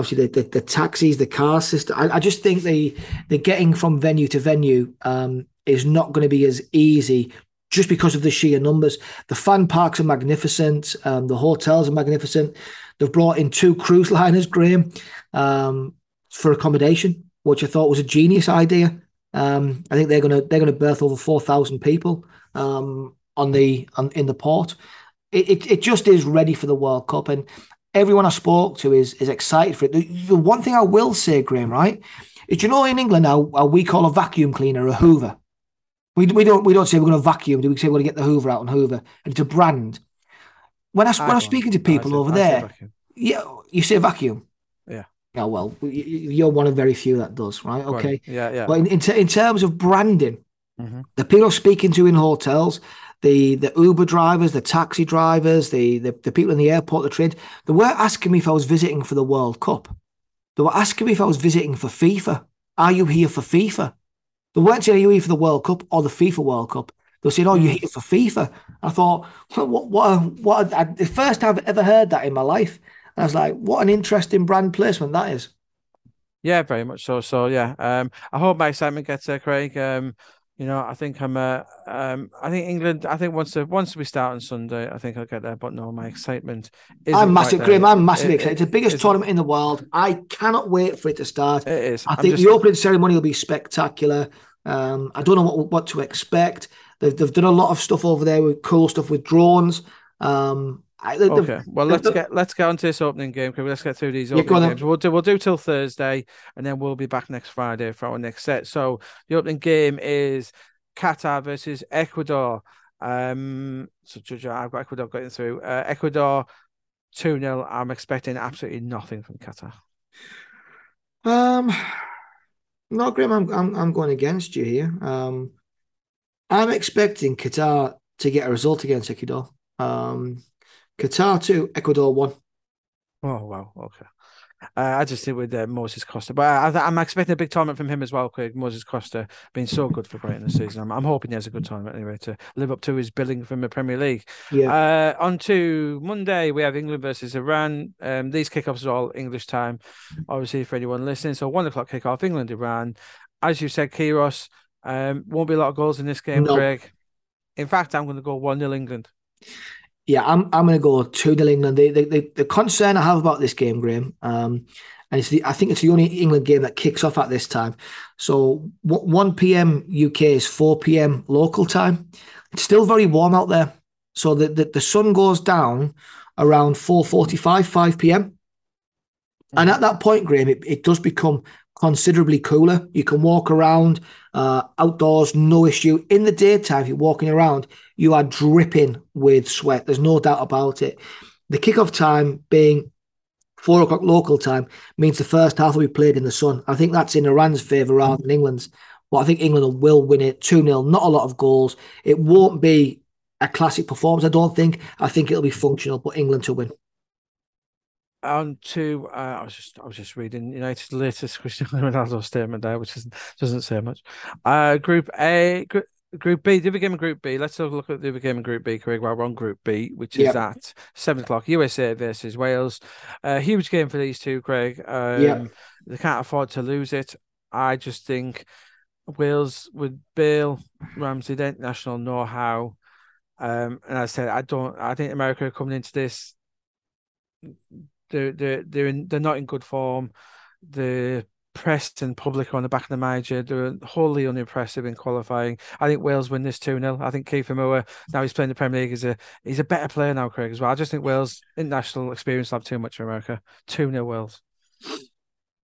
obviously the, the, the, taxis, the car system. I, I, just think the the getting from venue to venue um, is not going to be as easy just because of the sheer numbers. The fan parks are magnificent. Um, the hotels are magnificent. They've brought in two cruise liners, Graeme, um, for accommodation, which I thought was a genius idea. Um, I think they're gonna they're gonna berth over four thousand people um, on the on, in the port. It, it, it just is ready for the World Cup, and everyone I spoke to is is excited for it. The, the one thing I will say, Graeme, right, is you know in England now we call a vacuum cleaner a Hoover. We, we don't we don't say we're going to vacuum. Do we say we're going to get the Hoover out and Hoover? And it's a brand. When I, I when I'm speaking to people over there, yeah, you say vacuum. Yeah. Yeah. Well, you're one of very few that does, right? Okay. Right. Yeah. Yeah. But in in, in terms of branding, mm-hmm. the people I'm speaking to in hotels, the the Uber drivers, the taxi drivers, the, the the people in the airport, the trade, they were asking me if I was visiting for the World Cup. They were asking me if I was visiting for FIFA. Are you here for FIFA? They weren't saying, Are you here for the World Cup or the FIFA World Cup? They were saying, Oh, you're hmm. here for FIFA. I thought, What, what, what, I, the first time I've ever heard that in my life. And I was like, What an interesting brand placement that is. Yeah, very much so. So, yeah, um, I hope my excitement gets there, Craig. Um, you know, I think I'm. Uh, um, I think England. I think once the, once we start on Sunday, I think I'll get there. But no, my excitement. I'm massive, Graeme. I'm massively it, excited. It's the biggest it, tournament in the world. I cannot wait for it to start. It is. I I'm think just... the opening ceremony will be spectacular. Um, I don't know what what to expect. They've, they've done a lot of stuff over there with cool stuff with drones. Um, I, okay, well let's get let's get onto this opening game. Because let's get through these opening yeah, games. We'll do we'll do till Thursday, and then we'll be back next Friday for our next set. So the opening game is Qatar versus Ecuador. Um, so I've got Ecuador getting through. Uh, Ecuador two 0 I'm expecting absolutely nothing from Qatar. Um, no, Graeme, I'm, I'm, I'm going against you here. Um, I'm expecting Qatar to get a result against Ecuador. Um, Qatar two, Ecuador one. Oh wow, okay. Uh, I just think with uh, Moises Caicedo, but I, am expecting a big tournament from him as well. Craig Moises Caicedo being so good for Brighton this season. I'm, I'm, hoping he has a good tournament anyway to live up to his billing from the Premier League. Yeah. Uh, on to Monday, we have England versus Iran. Um, these kickoffs are all English time, obviously for anyone listening. So one o'clock kickoff, England Iran. As you said, Kyrgios, um, won't be a lot of goals in this game, no. Craig. In fact, I'm going to go one 0 England. Yeah, I'm I'm going to go two 0 England. The, the, the concern I have about this game, Graeme, um, and it's the I think it's the only England game that kicks off at this time. So one p.m. UK is four p.m. local time. It's still very warm out there, so the the, the sun goes down around four forty-five, five p.m. And at that point, Graeme, it, it does become considerably cooler. You can walk around uh, outdoors, no issue. In the daytime, if you're walking around, you are dripping with sweat. There's no doubt about it. The kickoff time being four o'clock local time means the first half will be played in the sun. I think that's in Iran's favour rather than England's. But I think England will win it 2 0, not a lot of goals. It won't be a classic performance, I don't think. I think it'll be functional, but England to win on to uh, I was just I was just reading United's latest Cristiano Ronaldo statement there, which isn't, doesn't say much. Uh, group A, gr- Group B, the other game in Group B. Let's have a look at the other game in Group B, Craig. While we're on Group B, which is yep. at seven o'clock, USA versus Wales. A uh, huge game for these two, Craig. Um, yep. They can't afford to lose it. I just think Wales with Bale, Ramsey, the international know-how. Um, and I said I don't. I think America coming into this they're they're they're in, they're not in good form. The press and public are on the back of the manager. They're wholly unimpressive in qualifying. I think Wales win this 2 0. I think Kiefer Moore, now he's playing the Premier League, is a he's a better player now, Craig, as well. I just think Wales international experience have too much for America. 2 0 Wales.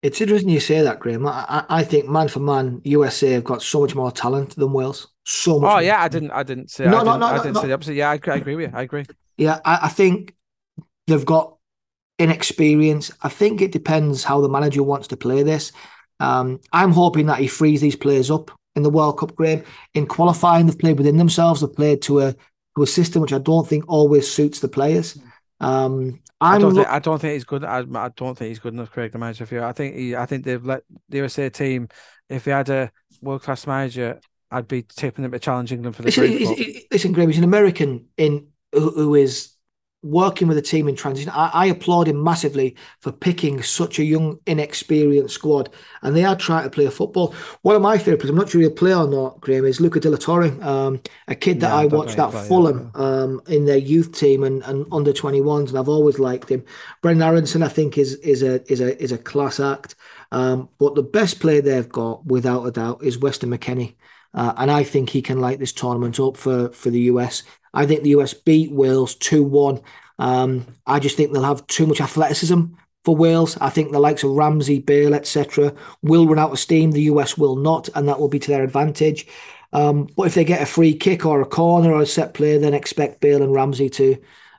It's interesting you say that, Graeme. I, I think man for man, USA have got so much more talent than Wales. So much. Oh yeah, I didn't. I didn't say. No, I no, didn't, no, I didn't no, say the opposite. Yeah, I, I agree with you. I agree. Yeah, I, I think they've got inexperience. I think it depends how the manager wants to play this. Um, I'm hoping that he frees these players up in the World Cup game. In qualifying, they've played within themselves. They've played to a to a system which I don't think always suits the players. Um, I don't, think, I don't think he's good. I, I, don't think he's good enough, Craig, the manager for you. I think he, I think they've let the USA team. If he had a world class manager, I'd be tipping them to challenge England for the. Listen, listen Graeme, he's an American in who, who is working with a team in transition. I, I, applaud him massively for picking such a young, inexperienced squad, and they are trying to play a football. One of my favourite players, I'm not sure he'll play or not, Graeme, is Luca De La Torre, um, a kid that yeah, I watched at play, Fulham yeah. um, in their youth team and, and under 21s, and I've always liked him. Brenden Aaronson, I think, is is a is a is a class act. Um, but the best player they've got, without a doubt, is Weston McKennie. Uh, and I think he can light this tournament up for, for the US. I think the US beat Wales 2 1. Um, I just think they'll have too much athleticism for Wales. I think the likes of Ramsey, Bale, etc., will run out of steam. The US will not, and that will be to their advantage. Um, but if they get a free kick or a corner or a set play, then expect Bale and Ramsey to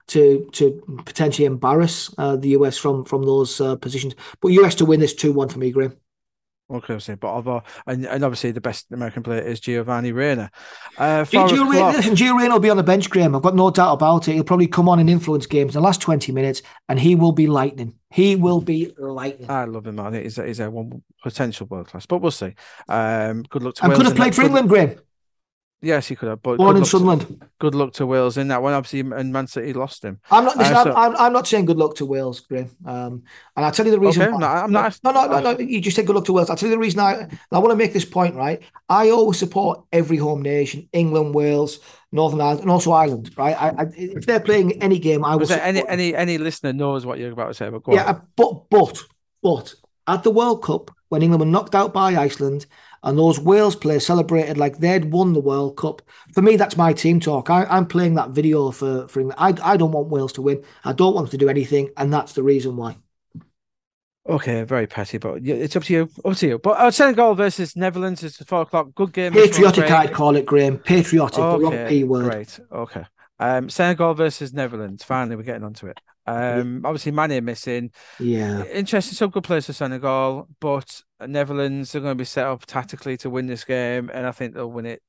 to to potentially embarrass uh, the US from from those uh, positions. But US to win this two one for me, Graeme. Okay, I say, but although, and, and obviously the best American player is Giovanni Reyna. Uh, Gio, listen, Gio Reyna will be on the bench, Graeme. I've got no doubt about it. He'll probably come on and influence games in the last 20 minutes, and he will be lightning. He will be lightning. I love him, man. He's a, he's a one potential world class, but we'll see. Um, good luck to And could have played for England, Graeme. Yes, he could have. But born in Sunderland. To, good luck to Wales in that one. Obviously, and Man City lost him. I'm not. Listen, uh, so... I'm, I'm, not saying good luck to Wales, Graeme. Um, and I'll tell you the reason. Okay, why. no, I'm not. No, no, no, no. You just said good luck to Wales. I'll tell you the reason. I I want to make this point right. I always support every home nation: England, Wales, Northern Ireland, and also Ireland. Right. I, I if they're playing any game, I will. Any any any listener knows what you're about to say, but yeah, on. but but but at the World Cup when England were knocked out by Iceland and those Wales players celebrated like they'd won the World Cup. For me, that's my team talk. I, am playing that video for, for England. I, I don't want Wales to win. I don't want them to do anything, and that's the reason why. Okay, very petty, but it's up to you. Up to you. But uh, Senegal versus Netherlands is four o'clock. Good game. Patriotic, I'd call it, Graeme. Patriotic, okay, the wrong P word. Great. Okay. Um, Senegal versus Netherlands. Finally, we're getting onto it. Um, obviously, Mane missing. Yeah, interesting. Some good players for Senegal, but Netherlands are going to be set up tactically to win this game, and I think they'll win it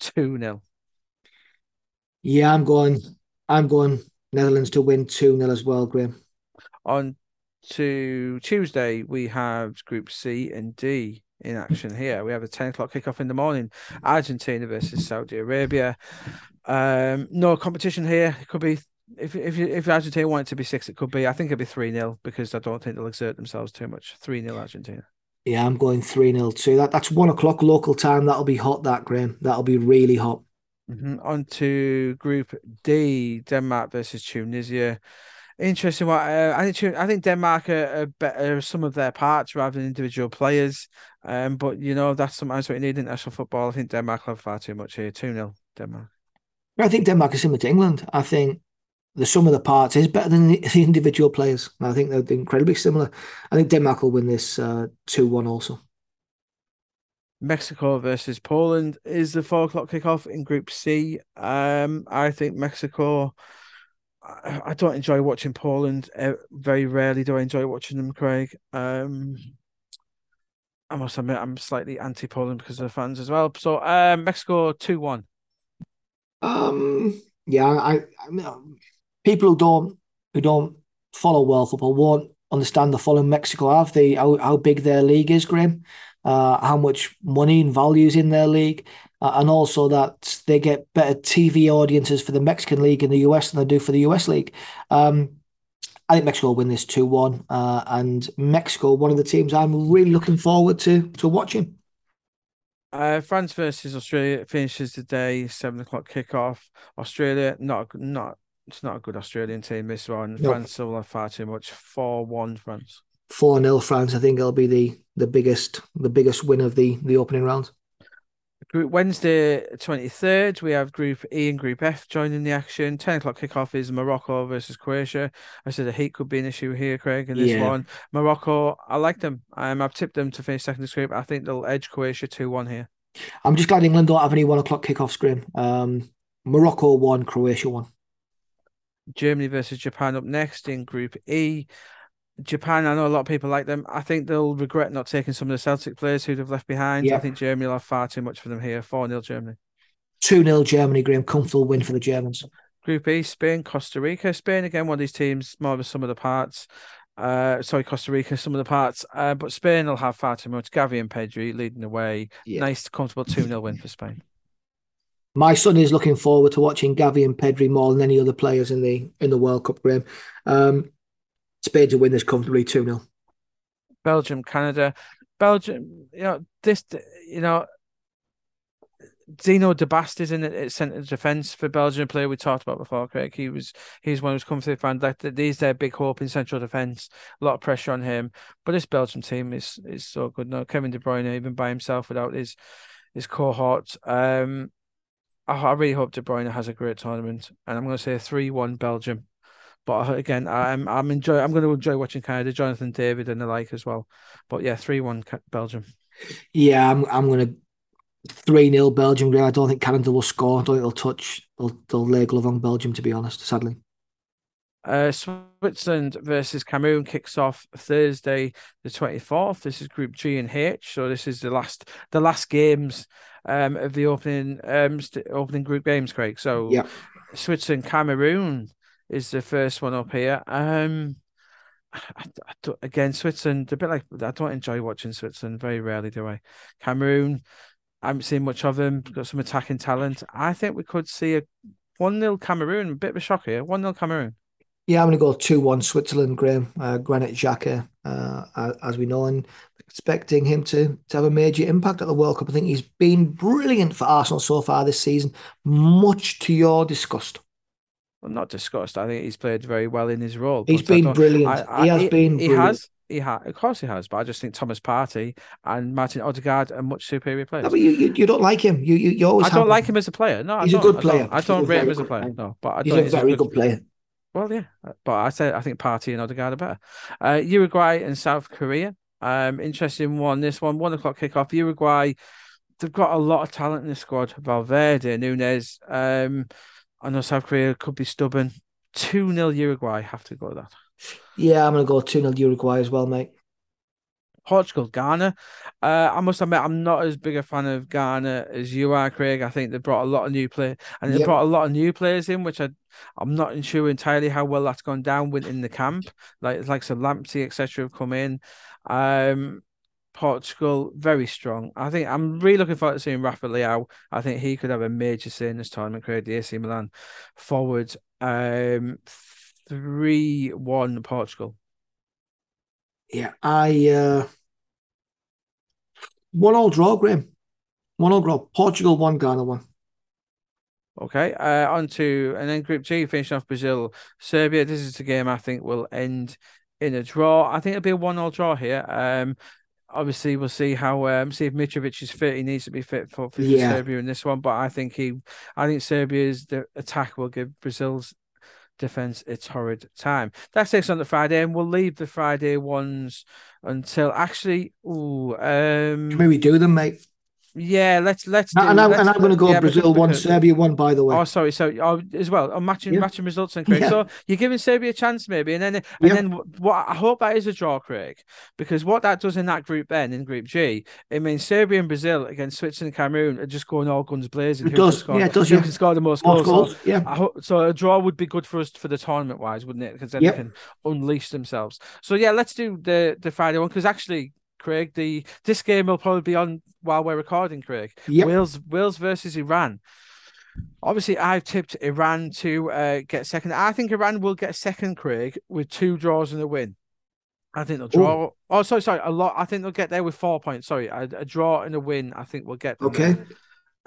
two 0 Yeah, I'm going. I'm going Netherlands to win two 0 as well, Graeme. On to Tuesday, we have Group C and D in action here. We have a 10 o'clock kickoff in the morning. Argentina versus Saudi Arabia. Um, no competition here. It could be if if if Argentina wanted to be six, it could be. I think it'd be three 0 because I don't think they'll exert themselves too much. Three 0 Argentina. Yeah, I'm going three 0 too. That that's one o'clock local time. That'll be hot. That Graeme. That'll be really hot. Mm-hmm. On to Group D: Denmark versus Tunisia. Interesting. What uh, I think I think Denmark are, are better some of their parts rather than individual players. Um, but you know that's sometimes what you need in international football. I think Denmark have far too much here. Two 0 Denmark. I think Denmark is similar to England. I think the sum of the parts is better than the, the individual players. I think they're incredibly similar. I think Denmark will win this uh, 2 1 also. Mexico versus Poland is the four o'clock kickoff in Group C. Um, I think Mexico. I, I don't enjoy watching Poland. Uh, very rarely do I enjoy watching them, Craig. Um, I must admit I'm slightly anti-Poland because of the fans as well. So, uh, Mexico two one. Um. Yeah, I, I people who don't who don't follow world football won't understand the following Mexico have the how, how big their league is, Graeme, uh, how much money and values in their league, uh, and also that they get better TV audiences for the Mexican league in the US than they do for the US league. Um, I think Mexico will win this two one, uh, and Mexico, one of the teams I'm really looking forward to to watching. Uh, France versus Australia finishes today, seven o'clock kickoff. Australia, not not it's not a good Australian team. This one, nope. France will have far too much. Four one France. Four 0 France. I think it'll be the the biggest the biggest win of the the opening round. Group Wednesday twenty third, we have Group E and Group F joining the action. Ten o'clock kickoff is Morocco versus Croatia. I said the heat could be an issue here, Craig. In this yeah. one, Morocco, I like them. Um, I've tipped them to finish second in group. I think they'll edge Croatia two one here. I'm just glad England don't have any one o'clock kickoff screen. Um, Morocco one, Croatia one. Germany versus Japan up next in Group E. Japan, I know a lot of people like them. I think they'll regret not taking some of the Celtic players who they've left behind. Yeah. I think Germany will have far too much for them here. 4 0 Germany. 2 0 Germany, Graeme. Comfortable win for the Germans. Group E, Spain, Costa Rica. Spain, again, one of these teams, more of a sum of the parts. Uh, sorry, Costa Rica, some of the parts. Uh, but Spain will have far too much. Gavi and Pedri leading the way. Yeah. Nice, comfortable 2 0 win for Spain. My son is looking forward to watching Gavi and Pedri more than any other players in the in the World Cup, game. Um, Spain to win this comfortably 2 0. Belgium, Canada. Belgium, you know, this, you know, Zeno Debast is in the centre defence for Belgium, a player we talked about before, Craig. He was he's one who's come through that these their big hope in central defence. A lot of pressure on him. But this Belgium team is is so good now. Kevin De Bruyne, even by himself without his his cohort. Um I, really hope De Bruyne has a great tournament. And I'm gonna say three one Belgium. But uh, again, I'm I'm enjoy I'm gonna enjoy watching Canada, Jonathan David and the like as well. But yeah, three one Belgium. Yeah, I'm I'm gonna 3 0 Belgium. I don't think Canada will score. I don't think they'll touch, they'll, they'll lay glove on Belgium, to be honest, sadly. Uh, Switzerland versus Cameroon kicks off Thursday, the 24th. This is Group G and H, so this is the last the last games um, of the opening um, st- opening group games, Craig. So yeah. Switzerland Cameroon is the first one up here. Um, I, I again, Switzerland a bit like I don't enjoy watching Switzerland. Very rarely do I. Cameroon, I haven't seen much of them. Got some attacking talent. I think we could see a one 0 Cameroon. A bit of a shock here. One 0 Cameroon. Yeah, I'm going to go 2 1 Switzerland, Graeme. Uh, Granit Xhaka, uh, as we know, and expecting him to, to have a major impact at the World Cup. I think he's been brilliant for Arsenal so far this season, much to your disgust. Well, not disgust. I think he's played very well in his role. He's been brilliant. I, I, he has he, been. He brilliant. has. He has, of course, he has. But I just think Thomas Partey and Martin Odegaard are much superior players. No, but you, you, you don't like him. You you, you always. I don't like him as a player. No, he's a good player. I don't, I don't rate him as a player. player. No, but I he's a very he's good, good player. Well, yeah, but I said I think Partey and Odegaard are better. Uh, Uruguay and South Korea. Um, interesting one. This one, one o'clock kickoff. Uruguay, they've got a lot of talent in the squad. Valverde, Nunez. Um, I know South Korea could be stubborn. Two 0 Uruguay. Have to go that. Yeah, I'm gonna go two 0 Uruguay as well, mate. Portugal, Ghana. Uh, I must admit, I'm not as big a fan of Ghana as you are, Craig. I think they brought a lot of new players, and they yep. brought a lot of new players in, which I, I'm not sure entirely how well that's gone down within the camp. Like like some Lamptey, etc., have come in. Um, Portugal, very strong. I think I'm really looking forward to seeing Rafa Leao. I think he could have a major say in this tournament. Create the AC Milan forward. Um, three one Portugal. Yeah, I uh one all draw, Graeme. One all draw. Portugal one, Ghana one. Okay, uh, on to and then Group G, finishing off Brazil, Serbia. This is the game I think will end in a draw. I think it'll be a one all draw here. Um, obviously we'll see how um see if Mitrovic is fit. He needs to be fit for, for yeah. Serbia in this one, but I think he, I think Serbia's the attack will give Brazil's defense its horrid time. That takes on the Friday, and we'll leave the Friday ones until actually. Ooh, um, maybe do them, mate. Yeah, let's let's. Do, and, I, let's, and I'm going to go yeah, Brazil one, Serbia one. By the way. Oh, sorry. So oh, as well, I'm matching Yeah. matching results and Craig. Yeah. So you're giving Serbia a chance maybe, and then and then what? I hope that is a draw, Craig, because what that does in that group then in Group G, it means Serbia and Brazil against Switzerland and Cameroon are just going all guns blazing. It Who does. score- Yeah, it does, Who yeah. can score the most Most goals? goals. Yeah. I hope so. A draw would be good for us for the tournament wise, wouldn't it? Because then they can unleash themselves. So yeah, let's do the the Friday one because actually, Craig, the this game will probably be on while we're recording. Craig, Yep. Wales Wales versus Iran. Obviously, I've tipped Iran to uh, get second. I think Iran will get second, Craig, with two draws and a win. I think they'll draw. Oh, sorry, sorry, a lot. I think they'll get there with four points. Sorry, a, a draw and a win. I think we'll get Okay. there.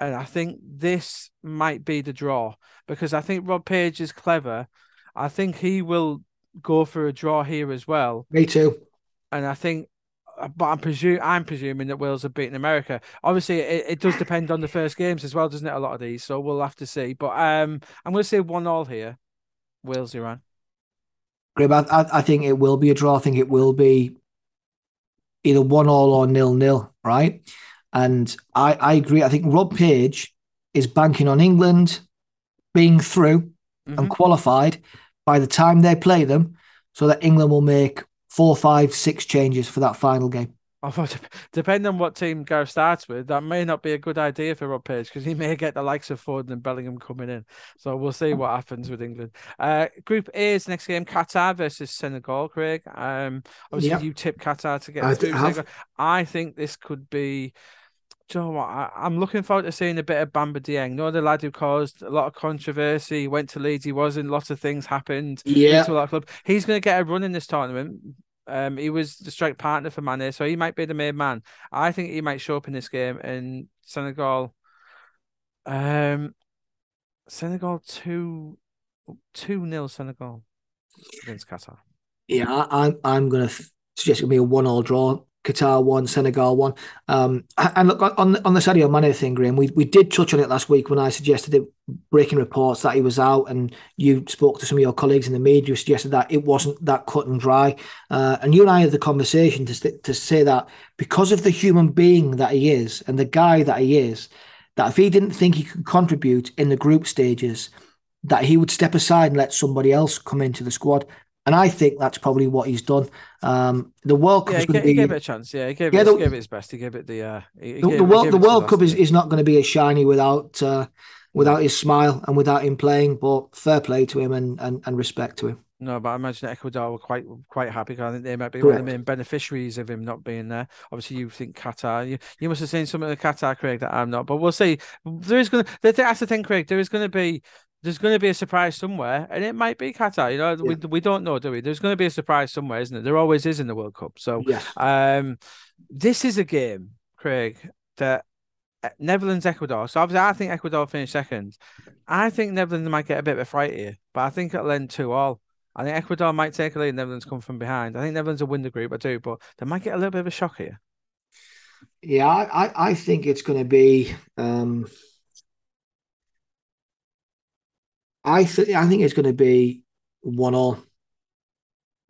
And I think this might be the draw because I think Rob Page is clever. I think he will go for a draw here as well. Me too. And I think, but I'm presume I'm presuming that Wales have beaten America. Obviously, it, it does depend on the first games as well, doesn't it? A lot of these, so we'll have to see. But um, I'm going to say one all here, Wales Iran. Graeme, I, I, think it will be a draw. I think it will be either one all or nil nil, right? And I, I agree. I think Rob Page is banking on England being through Mhm. and qualified by the time they play them, so that England will make four, five, six changes for that final game. Although, depending on what team Gareth starts with, that may not be a good idea for Rob Page because he may get the likes of Foden and Bellingham coming in. So we'll see what happens with England. Uh, Group A's next game: Qatar versus Senegal. Craig, um, obviously yep. you tipped Qatar to get I through. I think this could be. Do you know what? I, am looking forward to seeing a bit of Bamba Dieng. You know the lad who caused a lot of controversy. He went to Leeds. He was in. Lots of things happened. Yeah. To a lot of club. He's going to get a run in this tournament. Um, he was the strike partner for Mane, so he might be the main man. I think he might show up in this game in Senegal. Um, Senegal two two nil Senegal against Qatar. Yeah, I, I'm I'm gonna suggest it'll be a one all draw. Qatar one, Senegal one. Um, and look on on the Sadio Mane thing, Graeme. We we did touch on it last week when I suggested it, breaking reports that he was out, and you spoke to some of your colleagues in the media. suggested that it wasn't that cut and dry. Uh, and you and I had the conversation to to say that because of the human being that he is and the guy that he is, that if he didn't think he could contribute in the group stages, that he would step aside and let somebody else come into the squad. And I think that's probably what he's done. Um, the World Cup yeah, is going to be. He gave it a chance. Yeah, he gave, yeah, it, the, gave it his best. He gave it the. Uh, the, gave, the, World, the World Cup is, is not going to be as shiny without uh, without his smile and without him playing. But fair play to him and, and, and respect to him. No, but I imagine Ecuador were quite quite happy. Because I think they might be Correct. one of the main beneficiaries of him not being there. Obviously, you think Qatar. You, you must have seen something of the Qatar, Craig, that I'm not. But we'll see. There is going to. That's the thing, Craig. There is going to be there's going to be a surprise somewhere, and it might be Qatar. You know, yeah. we we don't know, do we? There's going to be a surprise somewhere, isn't it? There always is in the World Cup. So, yes. um, this is a game, Craig, that uh, Netherlands Ecuador. So obviously, I think Ecuador finished second. I think Netherlands might get a bit of a fright here, but I think it'll end two all. I think Ecuador might take a lead. Netherlands come from behind. I think Netherlands will win the group. I do, but they might get a little bit of a shock here. Yeah, I I think it's going to be. Um I think I think it's going to be one all.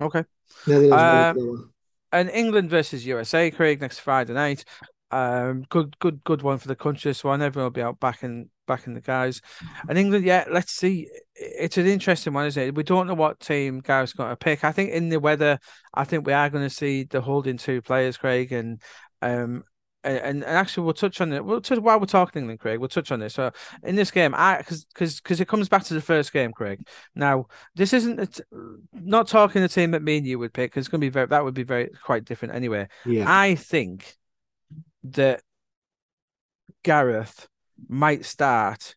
Okay. Um, and England versus USA, Craig, next Friday night. Um, good, good, good one for the country. So one. Everyone will be out backing backing the guys. And England, yeah, let's see. It's an interesting one, isn't it? We don't know what team Gareth's going to pick. I think in the weather, I think we are going to see the holding two players, Craig, and um, and, and actually we'll touch on it. We'll touch while we're talking England, Craig. We'll touch on this. So in this game, I because because it comes back to the first game, Craig. Now this isn't not talking the team that me and you would pick. It's going to be very that would be very quite different anyway. Yeah, I think that Gareth might start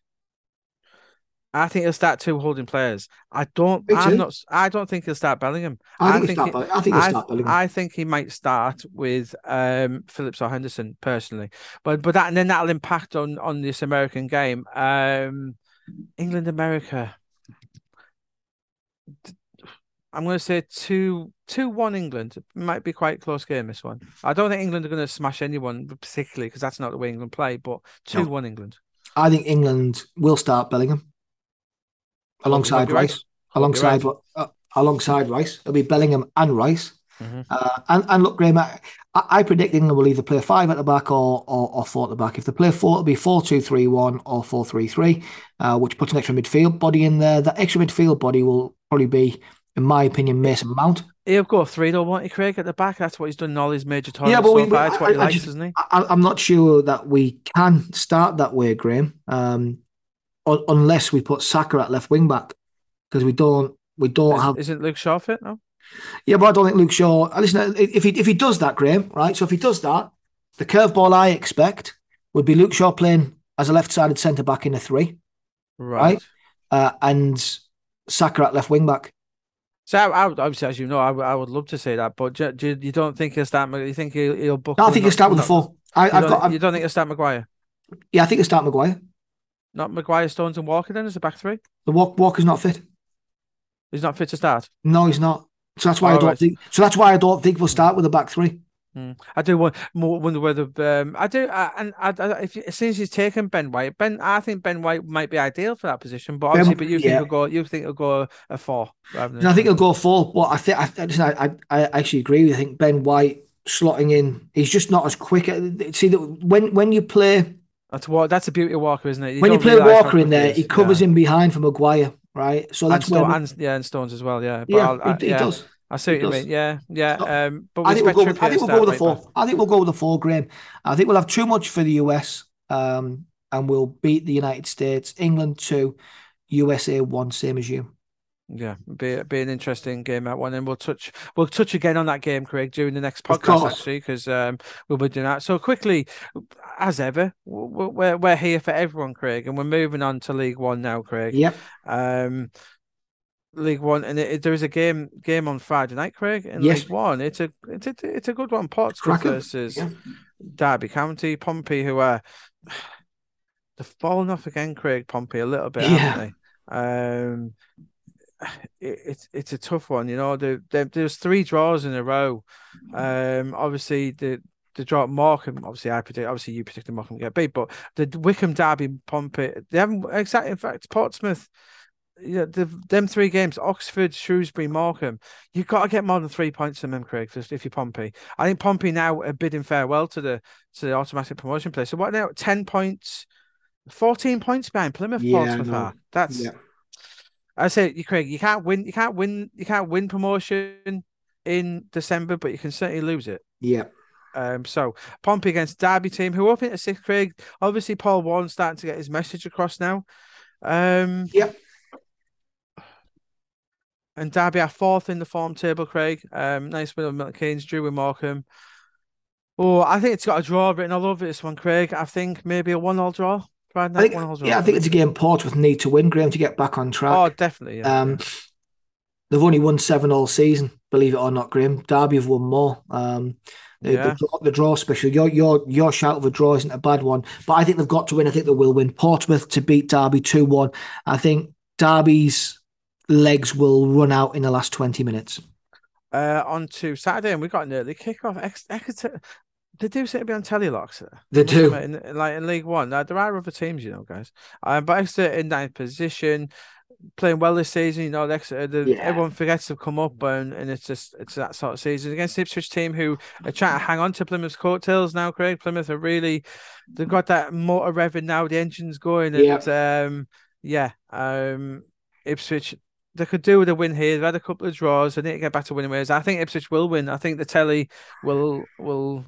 I think he'll start two holding players. I don't. I'm not. I don't think he'll start Bellingham. I think, I think, he, start, I think he'll I, start Bellingham. I think he might start with um, Phillips or Henderson personally, but but that and then that'll impact on on this American game. Um, England America. I'm going to say two two one England. It might be quite close game this one. I don't think England are going to smash anyone particularly because that's not the way England play. But two no. one England. I think England will start Bellingham alongside Rice, right. alongside right. uh, alongside Rice. It'll be Bellingham and Rice. Mm-hmm. Uh, and, and look, Graeme, I, I, predict England will either play five at the back or, or, or four at the back. If they play four, it'll be 4 2 3 1 or 4 3 3, uh, which puts an extra midfield body in there. That extra midfield body will probably be, in my opinion, Mason Mount. He'll go three, though, won't he, Craig, at the back? That's what he's done in all his major tournaments. Yeah, but we, so That's what I, he likes, just, isn't he? I, am not sure that we can start that way, Graeme, um, unless we put Saka at left wing back because we don't we don't Is, have. Isn't Luke Shaw fit now? Yeah, but I don't think Luke Shaw. Listen, if he if he does that, Graeme, right? So if he does that, the curveball I expect would be Luke Shaw playing as a left-sided centre back in a three, right? right? Uh, and Saka at left wing back. So I, I, obviously, as you know, I, I would love to say that, but do, do, you don't think he'll start? You think he'll, he'll book? No, I think he'll start with the four. I, have got. You don't think he'll start Maguire? Yeah, I think he'll start Maguire. Not Maguire, Stones, and Walker. Then as a back three. The Walk, Walker's not fit. He's not fit to start. No, he's not. So that's why oh, I don't right. think. So that's why I don't think we'll start with a back three. Mm. I do wonder whether um, I do, I, and I, I, if as soon as he's taken Ben White, Ben, I think Ben White might be ideal for that position. But obviously, ben, but you yeah. think he'll go, you think he'll go a four rather than. I think he'll go four. But I think I, I, I actually agree. I think Ben White slotting in, he's just not as quick. See that when when you play. That's what. That's a beauty of Walker, isn't it? You when you play Walker in there, he covers yeah. in behind for Maguire right? So that's and, Sto- where and yeah, and Stones as well. Yeah, but yeah, I'll- I, it, it does. I see what you mean. Yeah, yeah. Um, but I think we'll go. With, I think we'll go with the four. back. I think we'll go with the four, Graeme. I think we'll have too much for the US, um, and we'll beat the United States. England two, USA one, same as you. Yeah, be be an interesting game that one, and we'll touch we'll touch again on that game, Craig, during the next podcast actually, because um we'll be doing that. So quickly, as ever, we're we're here for everyone, Craig, and we're moving on to League One now, Craig. Yep. Um, League One, and it, it- there is a game game on Friday night, Craig, in Yes. League One. It's a it's a it's a good one. Portsmouth Cracker. versus Yeah. Derby County, Pompey, who are they've fallen off again, Craig Pompey a little bit, Yeah. haven't they? Um, it, it's it's a tough one, you know. There, there there's three draws in a row. Um, obviously the the draw Morecambe, obviously I predict, obviously you predicted Morecambe get beat, but the Wycombe Derby, Pompey, they haven't exactly. In fact, Portsmouth. Yeah, the, them three games, Oxford, Shrewsbury, Morecambe, you've got to get more than three points from them, Craig, if, if you're Pompey. I think Pompey now are bidding farewell to the to the automatic promotion place. So what now? Ten points, fourteen points behind Plymouth. Yeah, Portsmouth know. are. That's Yeah. I say you, Craig. You can't win. You can't win. You can't win promotion in December, but you can certainly lose it. Yeah. Um, so Pompey against Derby team, who up into sixth, Craig. Obviously, Paul Warne's starting to get his message across now. Um, Yep. And Derby are fourth in the form table, Craig. Um, nice win of Milton Keynes, drew with Morecambe. Oh, I think it's got a draw written all over this one, Craig. I think maybe a one-all draw. I think, one-all draw. yeah, I think it's a game Portsmouth need to win, Graeme, to get back on track. Oh, definitely. Yeah. Um, they've only won seven all season, believe it or not, Graeme. Derby have won more. Um, the, Yeah. the, draw, the draw special. Your your your shout of a draw isn't a bad one, but I think they've got to win. I think they will win. Portsmouth to beat Derby two one. I think Derby's legs will run out in the last twenty minutes. Uh, on to Saturday, and we got an early kickoff. Ex- Exeter, they do seem to be on telly locks. They must do. in, like in League One. Now, there are other teams, you know, guys. Um, but Exeter in ninth position, playing well this season. You know, Exeter, the, Yeah. everyone forgets to come up, and, and it's just it's that sort of season against the Ipswich team who are trying to hang on to Plymouth's coattails now. Craig Plymouth are really they've got that motor revving now. The engine's going, and um, yeah, um, Ipswich. They could do with a win here. They've had a couple of draws. They need to get back to winning ways. I think Ipswich will win. I think the telly will will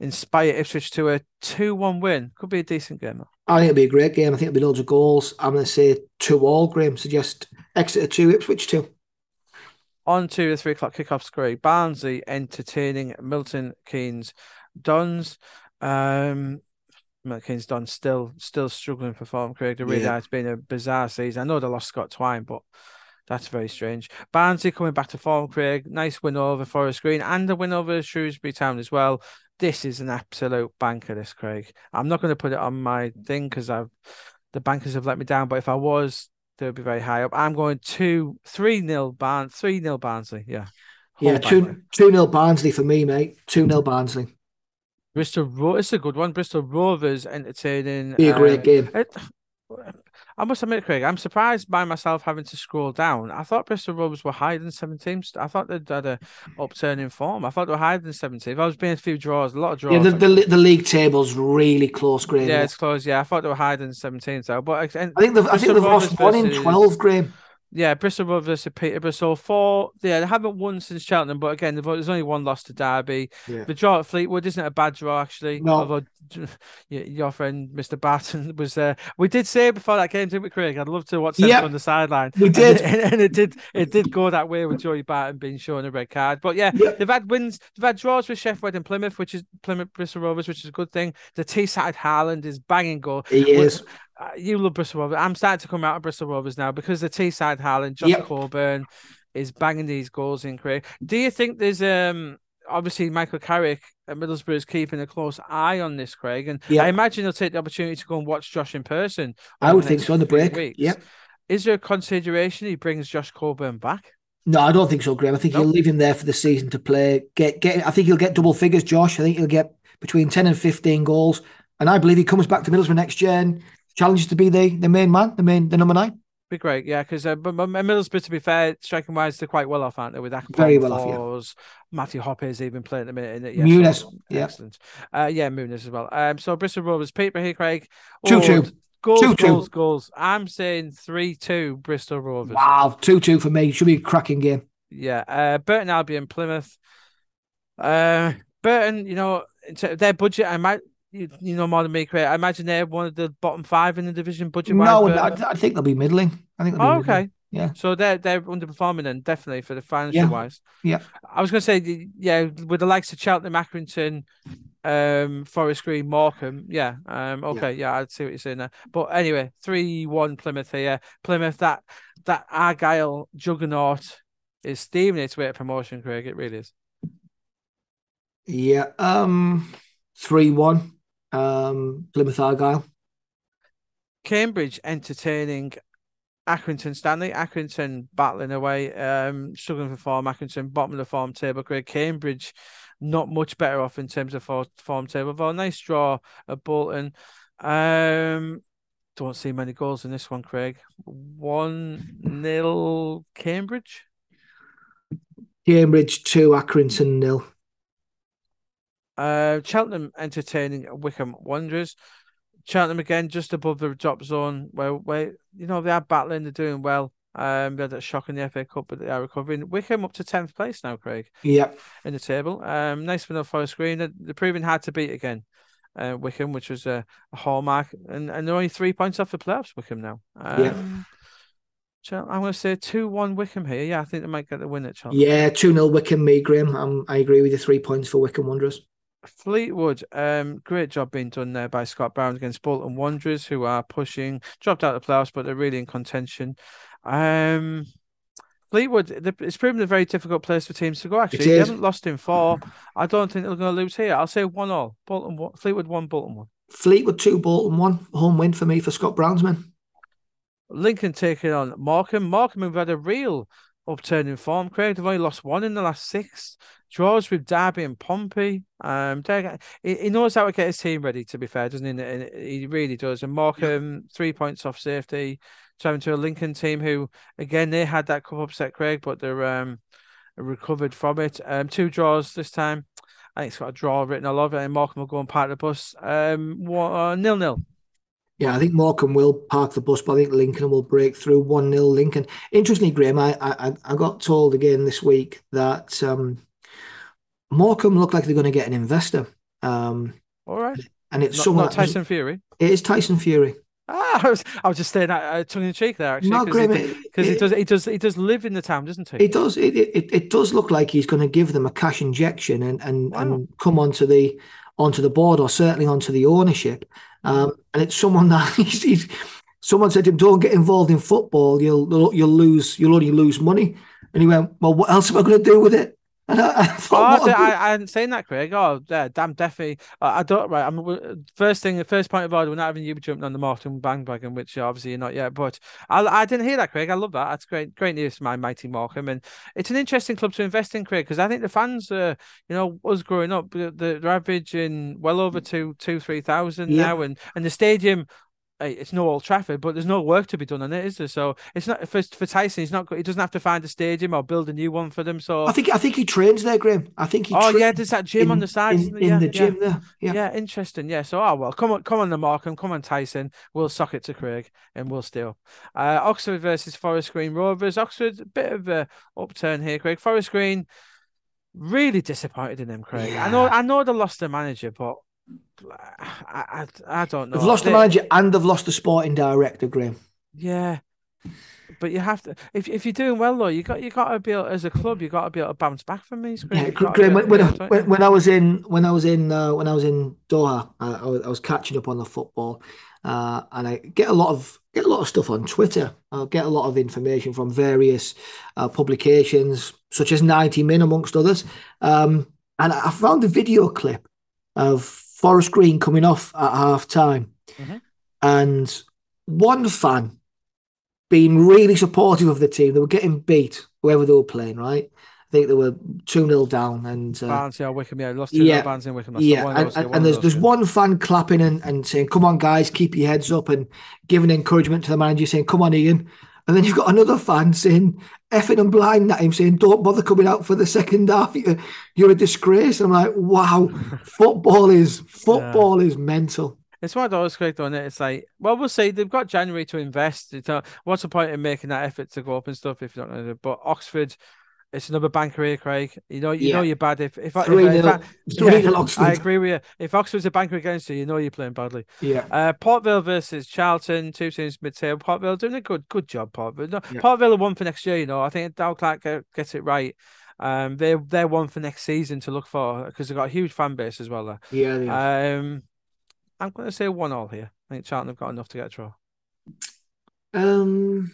inspire Ipswich to a two-one win. Could be a decent game. I think it'll be a great game. I think it'll be loads of goals. I'm going to say two all. Graham suggest Exeter two, Ipswich two. On to the three o'clock kickoff, Craig. Barnsley entertaining Milton Keynes Dons. Um, Milton Keynes Dons still still struggling for form, Craig. They really Yeah. It's been a bizarre season. I know they lost Scott Twine, but that's very strange. Barnsley coming back to form, Craig. Nice win over Forest Green and a win over Shrewsbury Town as well. This is an absolute banker, this Craig. I'm not going to put it on my thing because I've the bankers have let me down. But if I was, they would be very high up. I'm going two, three nil Barn, three nil Barnsley. Yeah, Yeah, two banker. two nil Barnsley for me, mate. Two nil Barnsley. Bristol it's a good one. Bristol Rovers entertaining. Be a great uh, game. It, I must admit, Craig, I'm surprised by myself having to scroll down. I thought Bristol Rovers were higher than 17th. I thought they'd had a upturn in form. I thought they were higher than 17th. I was being a few draws, a lot of draws. Yeah, the, the the league table's really close, Graeme. yeah, it's close. Yeah, I thought they were higher than 17th though. But I think they've I think they've lost one in twelve, Graeme. Yeah, Bristol Rovers to Peterborough. So four. Yeah, they haven't won since Cheltenham, but again, there's only one loss to Derby. Yeah. The draw at Fleetwood isn't a bad draw, actually. No. Although your friend Mr. Barton was there. We did say before that game, didn't we, Craig? I'd love to watch Yep. on the sideline. We And did. it- and, it did. It did go that way with Joey Barton being shown a red card. But yeah, Yep. they've had wins. They've had draws with Sheffield and Plymouth, which is Plymouth Bristol Rovers, which is a good thing. The T-side Harland is banging goal. He is. Uh, you love Bristol Rovers. I'm starting to come out of Bristol Rovers now because the T-side Harlan, Josh Yep. Coburn is banging these goals in. Craig, do you think there's um obviously Michael Carrick at Middlesbrough is keeping a close eye on this, Craig, and Yep. I imagine he'll take the opportunity to go and watch Josh in person. I would think so on the break. weeks. Yep. Is there a consideration he brings Josh Coburn back? No, I don't think so, Graeme. I think Nope. he'll leave him there for the season to play. Get get. I think he'll get double figures, Josh. I think he'll get between ten and fifteen goals, and I believe he comes back to Middlesbrough next year and challenges to be the the main man, the main the number nine. Be great, yeah. Because uh, Middlesbrough, to be fair, striking wise, they're quite well off, aren't they? With Akpom, Very well off, yeah. Matthew Hopper's even playing at the minute. In it, yeah, Muniz, so, yeah. excellent. Uh, yeah, Muniz as well. Um, so Bristol Rovers, Peter here, Craig. Two-two. Goals, Two, two. goals, goals. I'm saying 3 2 Bristol Rovers. Wow, 2 2 for me. Should be a cracking game. Yeah. Uh, Burton Albion, Plymouth. Uh, Burton, you know, their budget, I might, you, you know more than me, Craig. I imagine they're one of the bottom five in the division budget. No, I, I think they'll be middling. I think Oh, okay. Yeah. So they're they're underperforming then, definitely for the financial Yeah. wise. Yeah. I was gonna say, yeah, with the likes of Cheltenham, Accrington, um, Forest Green, Morecambe, yeah, um, okay, yeah, I'd see what you're saying there. But anyway, three one Plymouth here. Plymouth, that that Argyle juggernaut is steaming its way to promotion, Craig. It really is. Yeah. Um, 3 1. Um, Plymouth Argyle. Cambridge entertaining Accrington Stanley. Accrington battling away, um, struggling for form. Accrington bottom of the form table. Craig Cambridge not much better off in terms of for- form table. But a nice draw at Bolton. Um, don't see many goals in this one, Craig. One nil Cambridge. Cambridge 2, Accrington nil. Uh, Cheltenham entertaining Wycombe Wanderers. Cheltenham again just above the drop zone where where you know they are battling, they're doing well. Um, they had that shock in the FA Cup, but they are recovering. Wycombe up to tenth place now, Craig, Yeah. in the table. Um, nice win over Forest Green. They're, they're proving hard to beat again. Uh, Wycombe, which was a, a hallmark, and and they're only three points off the playoffs. Wycombe now. Um, Yeah. I'm going to say two one Wycombe here. Yeah, I think they might get the win at Cheltenham. Yeah, 2 0 Wycombe, me, Graham. Um, I agree with the Three points for Wycombe Wanderers. Fleetwood, um, great job being done there by Scott Brown against Bolton Wanderers, who are pushing, dropped out of the playoffs, but they're really in contention. Um, Fleetwood, the- it's proven a very difficult place for teams to go. Actually, they haven't lost in four. I don't think they're going to lose here. I'll say one all. Bolton, one, Fleetwood one, Bolton one. Fleetwood 2, Bolton 1. Home win for me for Scott Brown's men. Lincoln taking on Morecambe. Morecambe have had a real upturn in form. Craig, they've only lost one in the last six. Draws with Derby and Pompey. Um, they're- he, he knows how to get his team ready. To be fair, doesn't he? And he really does. And Morecambe three points off safety, traveling to a Lincoln team who, again, they had that cup upset, Craig, but they're um recovered from it. Um, two draws this time. I think it's got a draw written all over it, and Morecambe will go and park the bus. Um, one, uh, nil nil. Yeah, I think Morecambe will park the bus, but I think Lincoln will break through 1 0 Lincoln. Interestingly, Graeme, I, I I got told again this week that um, Morecambe look like they're going to get an investor. Um, All right. and it's Not, someone not Tyson Fury. It is Tyson Fury. Ah, I was, I was just saying that uh, tongue in cheek there, actually, No, because Graeme, he, it, because he it- does, he does, he does live in the town, doesn't he? It does. It, it it it does look like he's going to give them a cash injection and and Wow. and come onto the onto the board or certainly onto the ownership. Um, and it's someone that he's, he's someone said to him, "Don't get involved in football. You'll you'll lose. You'll only lose money." And he went, "Well, what else am I going to do with it?" And I, I Oh, thought, a- I, hadn't seen that, Craig. Oh, yeah, damn, definitely. I, I don't. Right, I'm first thing. The first point of order. We're not having you jumping on the Martin bandwagon, which obviously you're not yet. But I, I didn't hear that, Craig. I love that. That's great, great news for my mighty Morecambe, and it's an interesting club to invest in, Craig, because I think the fans, uh, you know, us growing up, the- they're averaging well over two, two, three thousand Yeah. now, and and the stadium. Hey, It's no Old Trafford, but there's no work to be done on it, is there? So it's not for for Tyson. He's not. He doesn't have to find a stadium or build a new one for them. So I think I think he trains there, Graeme. I think he. Oh yeah, there's that gym on the side, in, in yeah, the yeah. gym there. Yeah. Yeah, interesting. Yeah. So, oh well, come on, come on, the Morecambe, come on, Tyson. We'll sock it to Craig, and we'll steal. Uh, Oxford versus Forest Green Rovers. Oxford, a bit of a upturn here, Craig. Forest Green, really disappointed in them, Craig. I know, I know they lost their manager, but I, I, I don't know. They've lost the manager and they've lost the sporting director, Graeme. Yeah. But you have to if if you're doing well though, you got you got to be able, as a club, you got to be able to bounce back from these. Yeah, Graeme. When, when, I, when, when I was in when I was in uh, when I was in Doha, I, I, was, I was catching up on the football, uh, and I get a lot of get a lot of stuff on Twitter. I get a lot of information from various uh, publications, such as 90 Min, amongst others. Um, and I found a video clip of Forest Green coming off at half time, Mhm. and one fan being really supportive of the team. They were getting beat, whoever they were playing, right? I think they were 2 0 down. And uh, Barnes, yeah, Wycombe, yeah, lost two yeah, yeah. Barnes in Wycombe. That's yeah, and, those, and, and there's those, there's yeah. one fan clapping and, and saying, "Come on, guys, keep your heads up," and giving encouragement to the manager, saying, "Come on, Ian." And then you've got another fan saying, effing and blind at him, saying, "Don't bother coming out for the second half. You're, a disgrace." And I'm like, "Wow, football is football is mental." It's one of those, Craig, on it. It's like, well, we'll see. They've got January to invest. It's, what's the point in making that effort to go up and stuff if you don't know? But Oxford, it's another banker here, Craig. You know, you yeah. know you're bad if if, three if, nil, if, three yeah, Oxford. I agree with you. If Oxford's a banker against you, you know you're playing badly. Yeah. Uh, Port Vale versus Charlton, two teams mid-table. Port Vale doing a good good job. Port Vale. No, yeah. Port Vale are one for next year. You know, I think Dal Clark gets it right. Um, they're they're one for next season to look for because they've got a huge fan base as well. There. Yeah. Um, I'm going to say one all here. I think Charlton have got enough to get a draw. Um.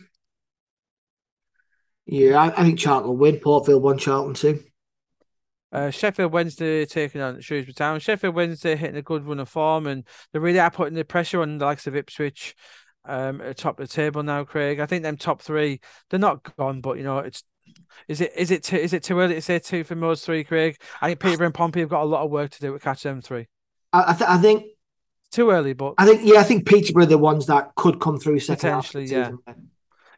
Yeah, I, I think Charlton will win. Port Vale one, Charlton two. Uh, Sheffield Wednesday taking on Shrewsbury Town. Sheffield Wednesday hitting a good run of form, and they really are putting the pressure on the likes of Ipswich um, at the top of the table now. Craig, I think them top three, they're not gone, but you know it's is it is it too, is it too early to say two for those three, Craig? I think Peter and Pompey have got a lot of work to do to catch them three. I, th- I think too early, but I think yeah, I think Peterborough are the ones that could come through second potentially. yeah,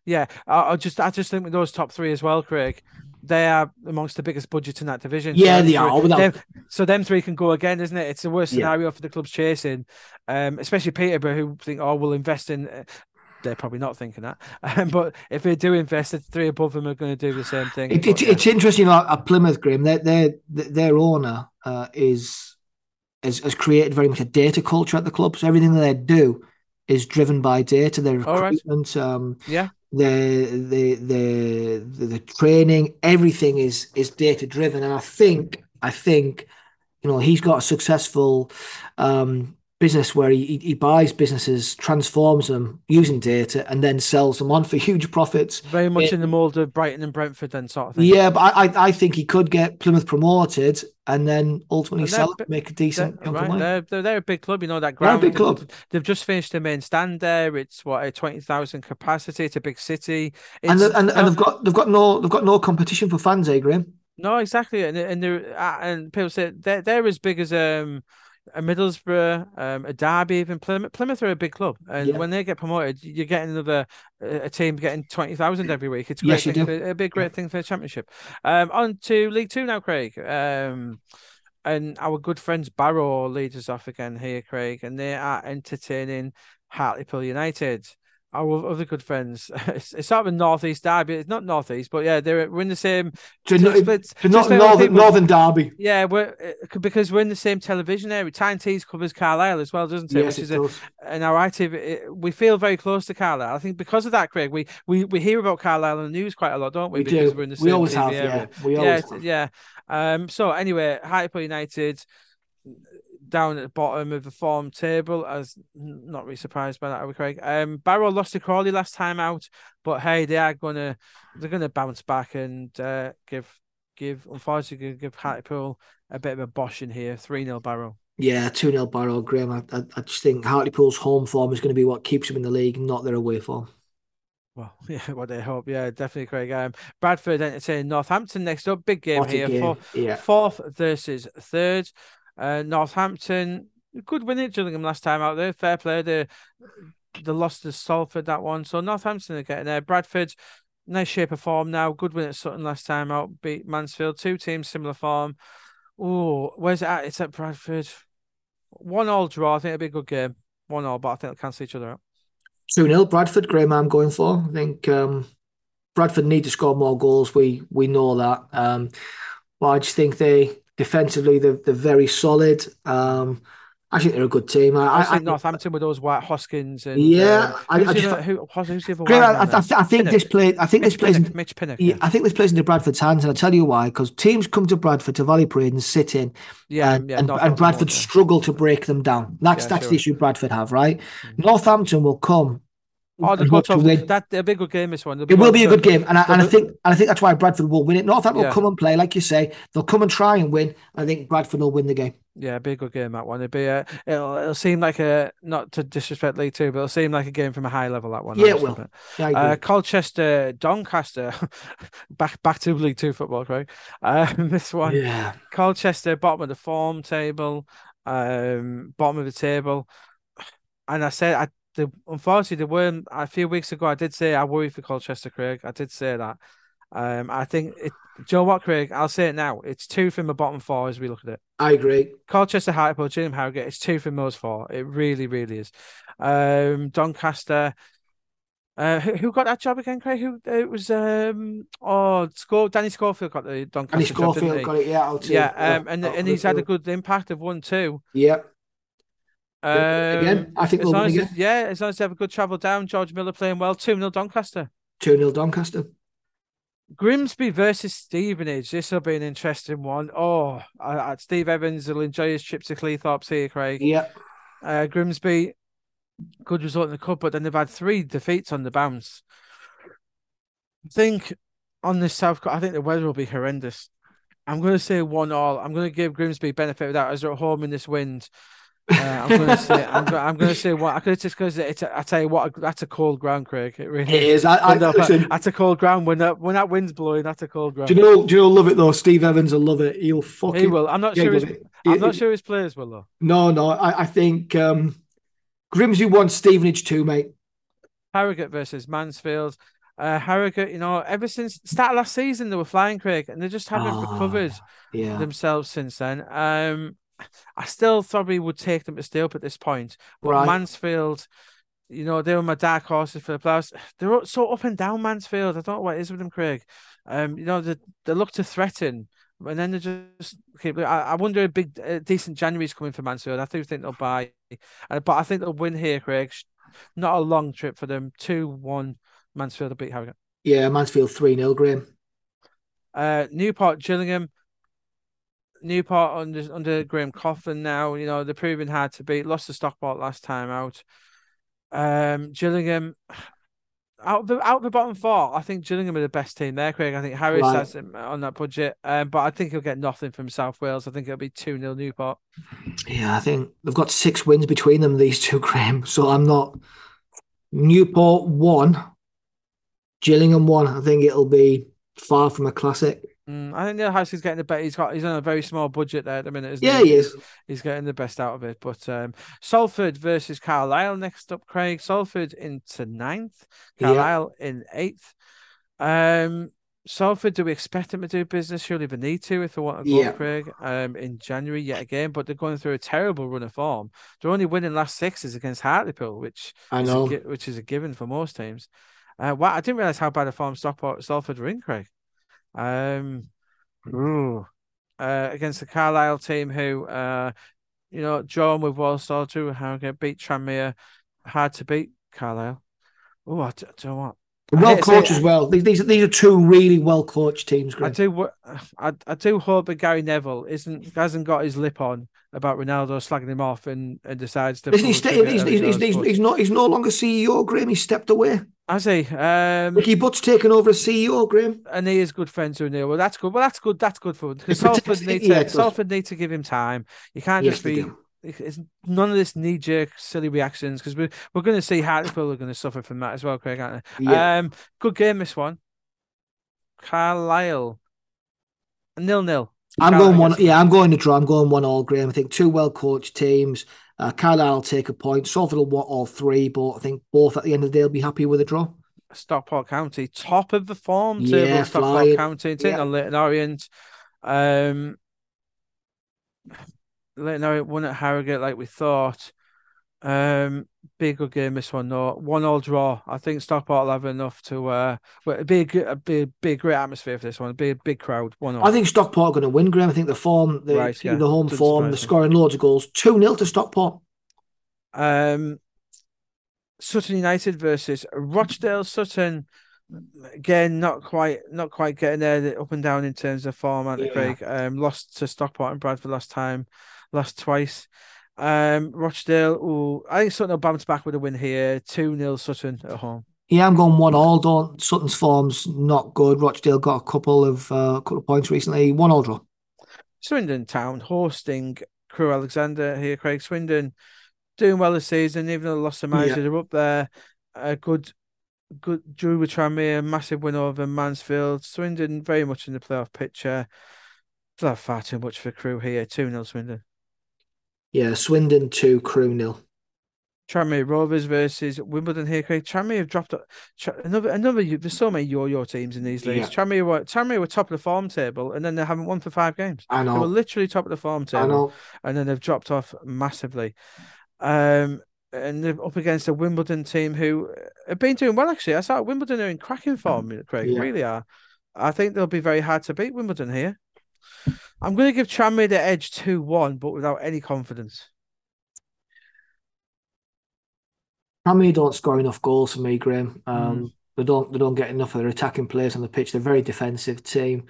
yeah. I, I, just I just think with those top three as well, Craig. They are amongst the biggest budgets in that division. Yeah, so they are. Them, so them three can go again, isn't it? It's the worst scenario yeah. for the clubs chasing, um, especially Peterborough, who think, oh, we'll invest in they're probably not thinking that. Um, but if they do invest, the three above them are going to do the same thing. It. It's interesting, like at Plymouth, Graeme, their their their owner uh, is has, has created very much a data culture at the club. So everything that they do is driven by data. Their recruitment, right. um, yeah, the, the the the training, everything is is data driven. And I think I think you know he's got a successful um, business where he, he buys businesses, transforms them using data, and then sells them on for huge profits. Very much it, in the mold of Brighton and Brentford, then sort of thing. Yeah, but I, I think he could get Plymouth promoted and then ultimately and sell it, make a decent they're, right, they're, they're, they're, a big club, you know that ground. They're a big club. They've just finished the main stand there. It's what a twenty thousand capacity. It's a big city. It's, and, the, and, and they've got they've got no they've got no competition for fans, eh, Graeme? No, exactly, and and they're uh, and people say they're they're as big as um Middlesbrough, um, a Derby, even Plymouth. Plymouth are a big club, and yeah. when they get promoted, you're getting another a team getting twenty thousand every week. It's a great yes, thing for, a big great thing for the championship. Um, on to League Two now, Craig. Um, and our good friends Barrow leads us off again here, Craig, and they are entertaining Hartlepool United our other good friends. It's, it's sort of a northeast derby. It's not northeast, but yeah, they're we're in the same. To, split, to not northern, northern derby. Yeah, we're because we're in the same television area. Tyne Tees covers Carlisle as well, doesn't it? Yes, Which it is does. A, and our ITV, we feel very close to Carlisle. I think because of that, Craig, we we, we hear about Carlisle in the news quite a lot, don't we? We because do. We're in the same we always TV have. Area. Yeah, we always yeah, have. yeah. Um. So anyway, Hartlepool United down at the bottom of the form table. As not really surprised by that, are we, Craig? Um, Barrow lost to Crawley last time out, but hey, they are gonna they're gonna bounce back and uh, give give unfortunately give Hartlepool a bit of a bosh in here. Three 0 Barrow. Yeah, 2 0 Barrow, Graeme. I, I, I, just think Hartlepool's home form is going to be what keeps them in the league, not their away form. Well, yeah, what they hope. Yeah, definitely, Craig. Um, Bradford entertaining Northampton next up. Big game what here. Game. Four, yeah. Fourth versus third. Uh, Northampton, good win at Gillingham last time out there. Fair play. They, they lost to Salford that one. So Northampton are getting there. Bradford, nice shape of form now. Good win at Sutton last time out. Beat Mansfield. Two teams similar form. Oh, where's it at? It's at Bradford. One all draw. I think it'll be a good game. One all, but I think they'll cancel each other out. 2 0 Bradford, Graeme, I'm going for. I think um, Bradford need to score more goals. We we know that. Um, but I just think they Defensively, they're, they're very solid. Um, I think they're a good team. I, I, I think Northampton with those White Hoskins and yeah, uh, I, I just, other, who, who's the other great, I, I, I, think Pinnock. this play. I think Mitch this plays. Pinnock, Mitch Pinnock, yeah, I think this plays into Bradford's hands, and I'll tell you why. Because teams come to Bradford to Valley Parade and sit in, yeah, and, yeah, and, and Bradford struggle to break them down. That's yeah, that's sure. the issue Bradford have, right? Mm-hmm. Northampton will come Oh, the good to win. That a big good game. This one. It will be a good game, and I, and I think and I think that's why Bradford will win it. Northampton yeah. will come and play, like you say. They'll come and try and win. I think Bradford will win the game. Yeah, be a good game that one. It'll be a. It'll, it'll seem like a not to disrespect League Two, but it'll seem like a game from a high level. That one. Yeah, it will. Yeah, uh, Colchester, Doncaster, back back to League Two football, Craig. Um, this one. Yeah. Colchester, bottom of the form table, um, bottom of the table, and I said I the unfortunately there weren't a few weeks ago. I did say I worry for Colchester, Craig. I did say that, Um, I think it. Joe what, Craig? I'll say it now. It's two from the bottom four as we look at it. I agree. Colchester, Hartlepool, Gillingham, Harrogate. It's two from those four. It really, really is. Um, Doncaster. Uh, who, who got that job again, Craig? Who it was? Um, oh, Score, Danny Schofield got the Doncaster Danny job, Schofield he? got it. Yeah, Yeah, you. um, and and he's had a good impact of one too. Yeah, Um, Again, I think we'll win again. yeah, as long as they have a good travel down, George Miller playing well, two 0 Doncaster. two 0 Doncaster. Grimsby versus Stevenage. This will be an interesting one. Oh, I, Steve Evans will enjoy his trip to Cleethorpes here, Craig. Yeah, Uh, Grimsby, good result in the cup, but then they've had three defeats on the bounce. I think on this South Coast, I think the weather will be horrendous. I'm going to say one all. I'm going to give Grimsby benefit of that as they're at home in this wind. Uh, I'm going to say I'm, go- I'm going to say what I could just because it's. A, I tell you what, that's a cold ground, Craig. It really it is. I, I that- listen. that's a cold ground when that when that wind's blowing. That's a cold ground. Do you know? Do you know? Love it though. Steve Evans will love it. He'll fucking. he will. I'm not sure. His, it. I'm He- not sure his players will though. No, no. I, I think um, Grimsby won Stevenage too, mate. Harrogate versus Mansfield. Uh, Harrogate, you know, ever since start of last season they were flying, Craig, and they just haven't Ah, recovered Yeah, themselves since then. Um, I still probably would take them to stay up at this point, but Right. Mansfield, you know, they were my dark horses for the playoffs. They're so up and down, Mansfield. I don't know what it is with them, Craig. Um, you know, they, they look to threaten, and then they just keep. I, I wonder a big, uh, decent January's coming for Mansfield. I do think they'll buy, uh, but I think they'll win here, Craig. Not a long trip for them. Two one. Mansfield will beat Harrogate. yeah. Mansfield three 0 Graeme. Uh, Newport, Gillingham. Newport under under Graham Coughlan now. You know they're proving hard to beat. Lost to Stockport last time out. Um, Gillingham. Out the out the bottom four, I think Gillingham are the best team there, Craig. I think Harris Right. has him on that budget, um, but I think he'll get nothing from South Wales. I think it'll be two 0 Newport. Yeah, I think they've got six wins between them. These two, Graeme. So I'm not. Newport one, Gillingham one. I think it'll be far from a classic. Mm, I think Neil Harris is getting the best. He's got he's on a very small budget there at the minute, isn't Yeah, he? he is. he's getting the best out of it. But um, Salford versus Carlisle next up, Craig. Salford into ninth, Yeah. Carlisle in eighth. Um, Salford, do we expect them to do business? Surely they need to if they want to go, Yeah. Craig. Um, in January yet again, but they're going through a terrible run of form. They're only winning last sixes against Hartlepool, which I is a know. which is a given for most teams. Uh, wow, I didn't realize how bad a form Stockport, Salford were in, Craig. Um, ooh. uh, against the Carlisle team, who, uh, you know, drawn with Walsall, drew with Harrogate, beat Tranmere, hard to beat Carlisle. Oh, I don't know what. Well hate to say coached as well. These, these, these are two really well coached teams, I do, I, I do hope that Gary Neville isn't hasn't got his lip on about Ronaldo slagging him off and, and decides to. Listen, he's, pull the staying, he's, he's, he's, he's, he's not he's no longer CEO, Graeme. He's stepped away. Has he? Um, Nicky Butt's taken over as CEO, Graeme. and he is good friends with Neil. Well, that's good. Well, that's good. That's good for because Salford need to does. Salford need to give him time. You can't Yes, just be. It's none of this knee jerk silly reactions because we're we're going to see Hartlepool are going to suffer from that as well, Craig, aren't they? Yeah. Um, good game this one. Carlisle, nil nil. I'm Carlisle going one. Yeah, I'm going to draw. I'm going one all, Graeme. I think two well coached teams. Uh, Carlisle will take a point. Salford will want all three, but I think both at the end of the day will be happy with a draw. Stockport County, top of the form table. Yeah, Stockport flying. County, taking Yeah. on Leyton Orient. Um, Leyton Orient won at Harrogate like we thought. Um, be a good game this one though. One all draw. I think Stockport will have enough to. Uh, well, it'd be a good, be, be a great atmosphere for this one. It'd be a big crowd. One all. I think Stockport are going to win, Graeme. I think the form, the, Right, yeah. the home Doesn't form, me. scoring loads of goals. 2 0 to Stockport. Um, Sutton United versus Rochdale. Sutton again, not quite, not quite getting there. Up and down in terms of form, aren't they, Yeah. Craig? Um, lost to Stockport and Bradford last time, lost twice. Um, Rochdale. Ooh, I think Sutton will bounce back with a win here. Two 0 Sutton at home. Yeah, I'm going one all. Don't Sutton's form's not good. Rochdale got a couple of uh, couple of points recently. One all draw. Swindon Town hosting Crewe Alexandra here, Craig. Swindon doing well this season, even though they lost the manager, they're up there. A good, good drew with Tranmere, massive win over Mansfield. Swindon very much in the playoff picture. Have far too much for Crewe here. 2 0 Swindon. Yeah, Swindon two, Crewe nil. Tranmere Rovers versus Wimbledon here, Craig. Tranmere have dropped another another. There's so many yo-yo teams in these leagues. Yeah. Tranmere were Tranmere were top of the form table, and then they haven't won for five games. I know. They were literally top of the form table, and then they've dropped off massively. Um, and they're up against a Wimbledon team who have been doing well. Actually, I saw Wimbledon are in cracking form. Craig, yeah. really are. I think they'll be very hard to beat Wimbledon here. I'm going to give Tranmere the edge two one, but without any confidence. Tranmere don't score enough goals for me, Graeme. Um, mm. They don't. They don't get enough of their attacking players on the pitch. They're a very defensive team.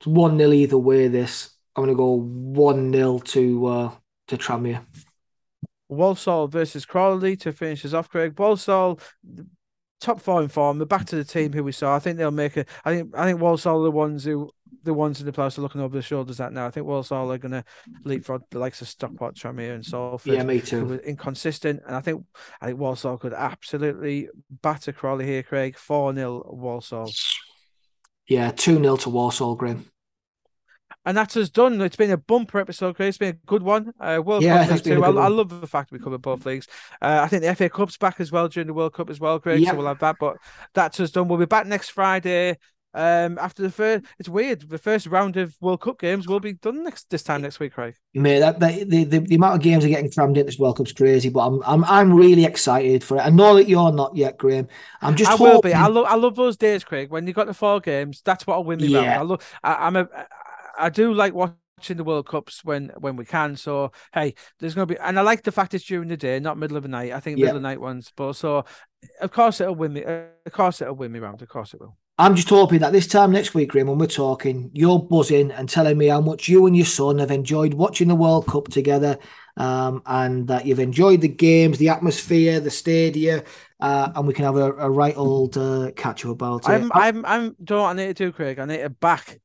It's one 0 either way. This I'm going to go one 0 to uh, to Tranmere. Walsall versus Crawley to finish us off, Craig. Walsall, top four in form. They're back to the team who we saw. I think they'll make it. I think I think Walsall are the ones who the ones in the playoffs are looking over their shoulders at now. I think Walsall are going to leapfrog the likes of Stockport, Tranmere, and Salford. Yeah, me too. Who inconsistent, and I think I think Walsall could absolutely batter Crawley here, Craig. Four 0 Walsall. Yeah, two 0 to Walsall, Grim. And that's us done. It's been a bumper episode, Chris. It's been a good one. Uh, World yeah, Cup too. I, I, love the fact we cover both leagues. Uh, I think the FA Cup's back as well during the World Cup as well, Craig. Yep. So we'll have that. But that's us done. We'll be back next Friday um, after the first, it's weird. The first round of World Cup games will be done next this time next week, Craig. Mate, that, that the, the, the amount of games are getting crammed in this World Cup's crazy. But I'm I'm I'm really excited for it. I know that you're not yet, Graeme. I'm just. I hoping... will be. I love I love those days, Craig. When you got the four games, that's what I'll win me yeah. round. I love. I, I'm a. I do like watching the World Cups when when we can. So hey, there's gonna be, and I like the fact it's during the day, not middle of the night. I think middle of the night ones, but so of course it'll win me. Of course it'll win me round. Of course it will. I'm just hoping that this time next week, Graeme, when we're talking, you're buzzing and telling me how much you and your son have enjoyed watching the World Cup together, um, and that you've enjoyed the games, the atmosphere, the stadia, uh, and we can have a, a right old uh, catch up about it. I'm, I'm, I'm. Do you I need to do, Craig? I need to back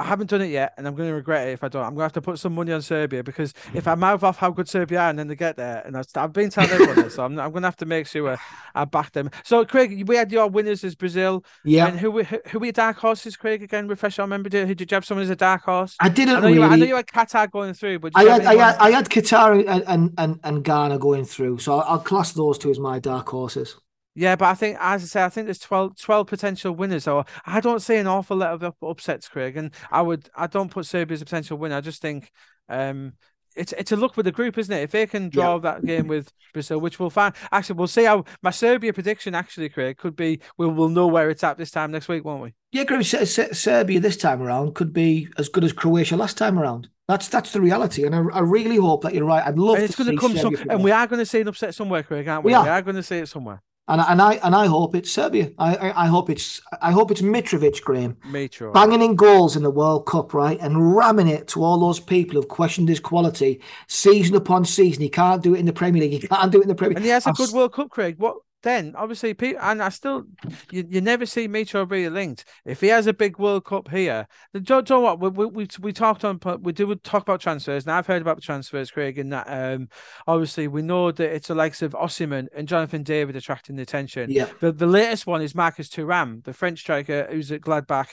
I haven't done it yet, and I'm going to regret it if I don't. I'm going to have to put some money on Serbia because if I mouth off how good Serbia are and then they get there, and I've been telling everyone this, so I'm, I'm going to have to make sure I back them. So, Craig, we had your winners as Brazil. Yeah. And who who, who were your dark horses, Craig? Again, refresh our memory. Did, did you have someone as a dark horse? I didn't I know really. You, I know you had Qatar going through, but I had, I had, I had Qatar and, and, and, and Ghana going through, so I'll class those two as my dark horses. Yeah, but I think, as I say, I think there's 12, 12 potential winners. So I don't see an awful lot of upsets, Craig. And I would, I don't put Serbia as a potential winner. I just think um, it's it's a look for the group, isn't it? If they can draw yeah. that game with Brazil, which we'll find. Actually, we'll see how my Serbia prediction actually, Craig, could be. We'll we'll know where it's at this time next week, won't we? Yeah, Graeme, Serbia this time around could be as good as Croatia last time around. That's that's the reality, and I, I really hope that you're right. I'd love. And it's going to come some, and we are going to see an upset somewhere, Craig, aren't we? We are, we are going to see it somewhere. And, and I and I hope it's Serbia. I, I, I hope it's I hope it's Mitrovic, Graeme, Mitro. banging in goals in the World Cup, right, and ramming it to all those people who've questioned his quality season upon season. He can't do it in the Premier League. He can't do it in the Premier. And he has a I've... good World Cup, Craig. What then obviously people and I still you, you never see Mitro really linked. If he has a big World Cup here, the do, do what we, we we talked on we do talk about transfers. Now I've heard about the transfers, Craig, and that um obviously we know that it's the likes of Osimhen and Jonathan David attracting the attention. Yeah. The the latest one is Marcus Thuram, the French striker who's at Gladbach.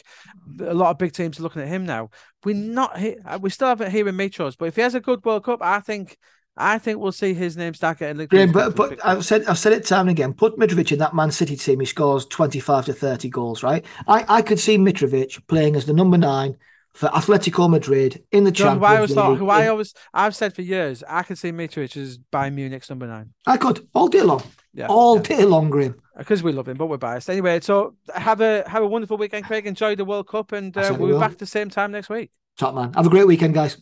A lot of big teams are looking at him now. We're not we still haven't hearing Mitros, but if he has a good World Cup, I think I think we'll see his name start getting linked. Graeme, but, but I've said I've said it time and again. Put Mitrovic in that Man City team, he scores twenty five to thirty goals. Right? I, I could see Mitrovic playing as the number nine for Atletico Madrid in the John, Champions who I always thought, who I always I've said for years, I could see Mitrovic as Bayern Munich's number nine. I could all day long. Yeah, all yeah. day long, Graeme. Because we love him, but we're biased anyway. So have a have a wonderful weekend, Craig. Enjoy the World Cup, and uh, we'll be back at the same time next week. Top man. Have a great weekend, guys.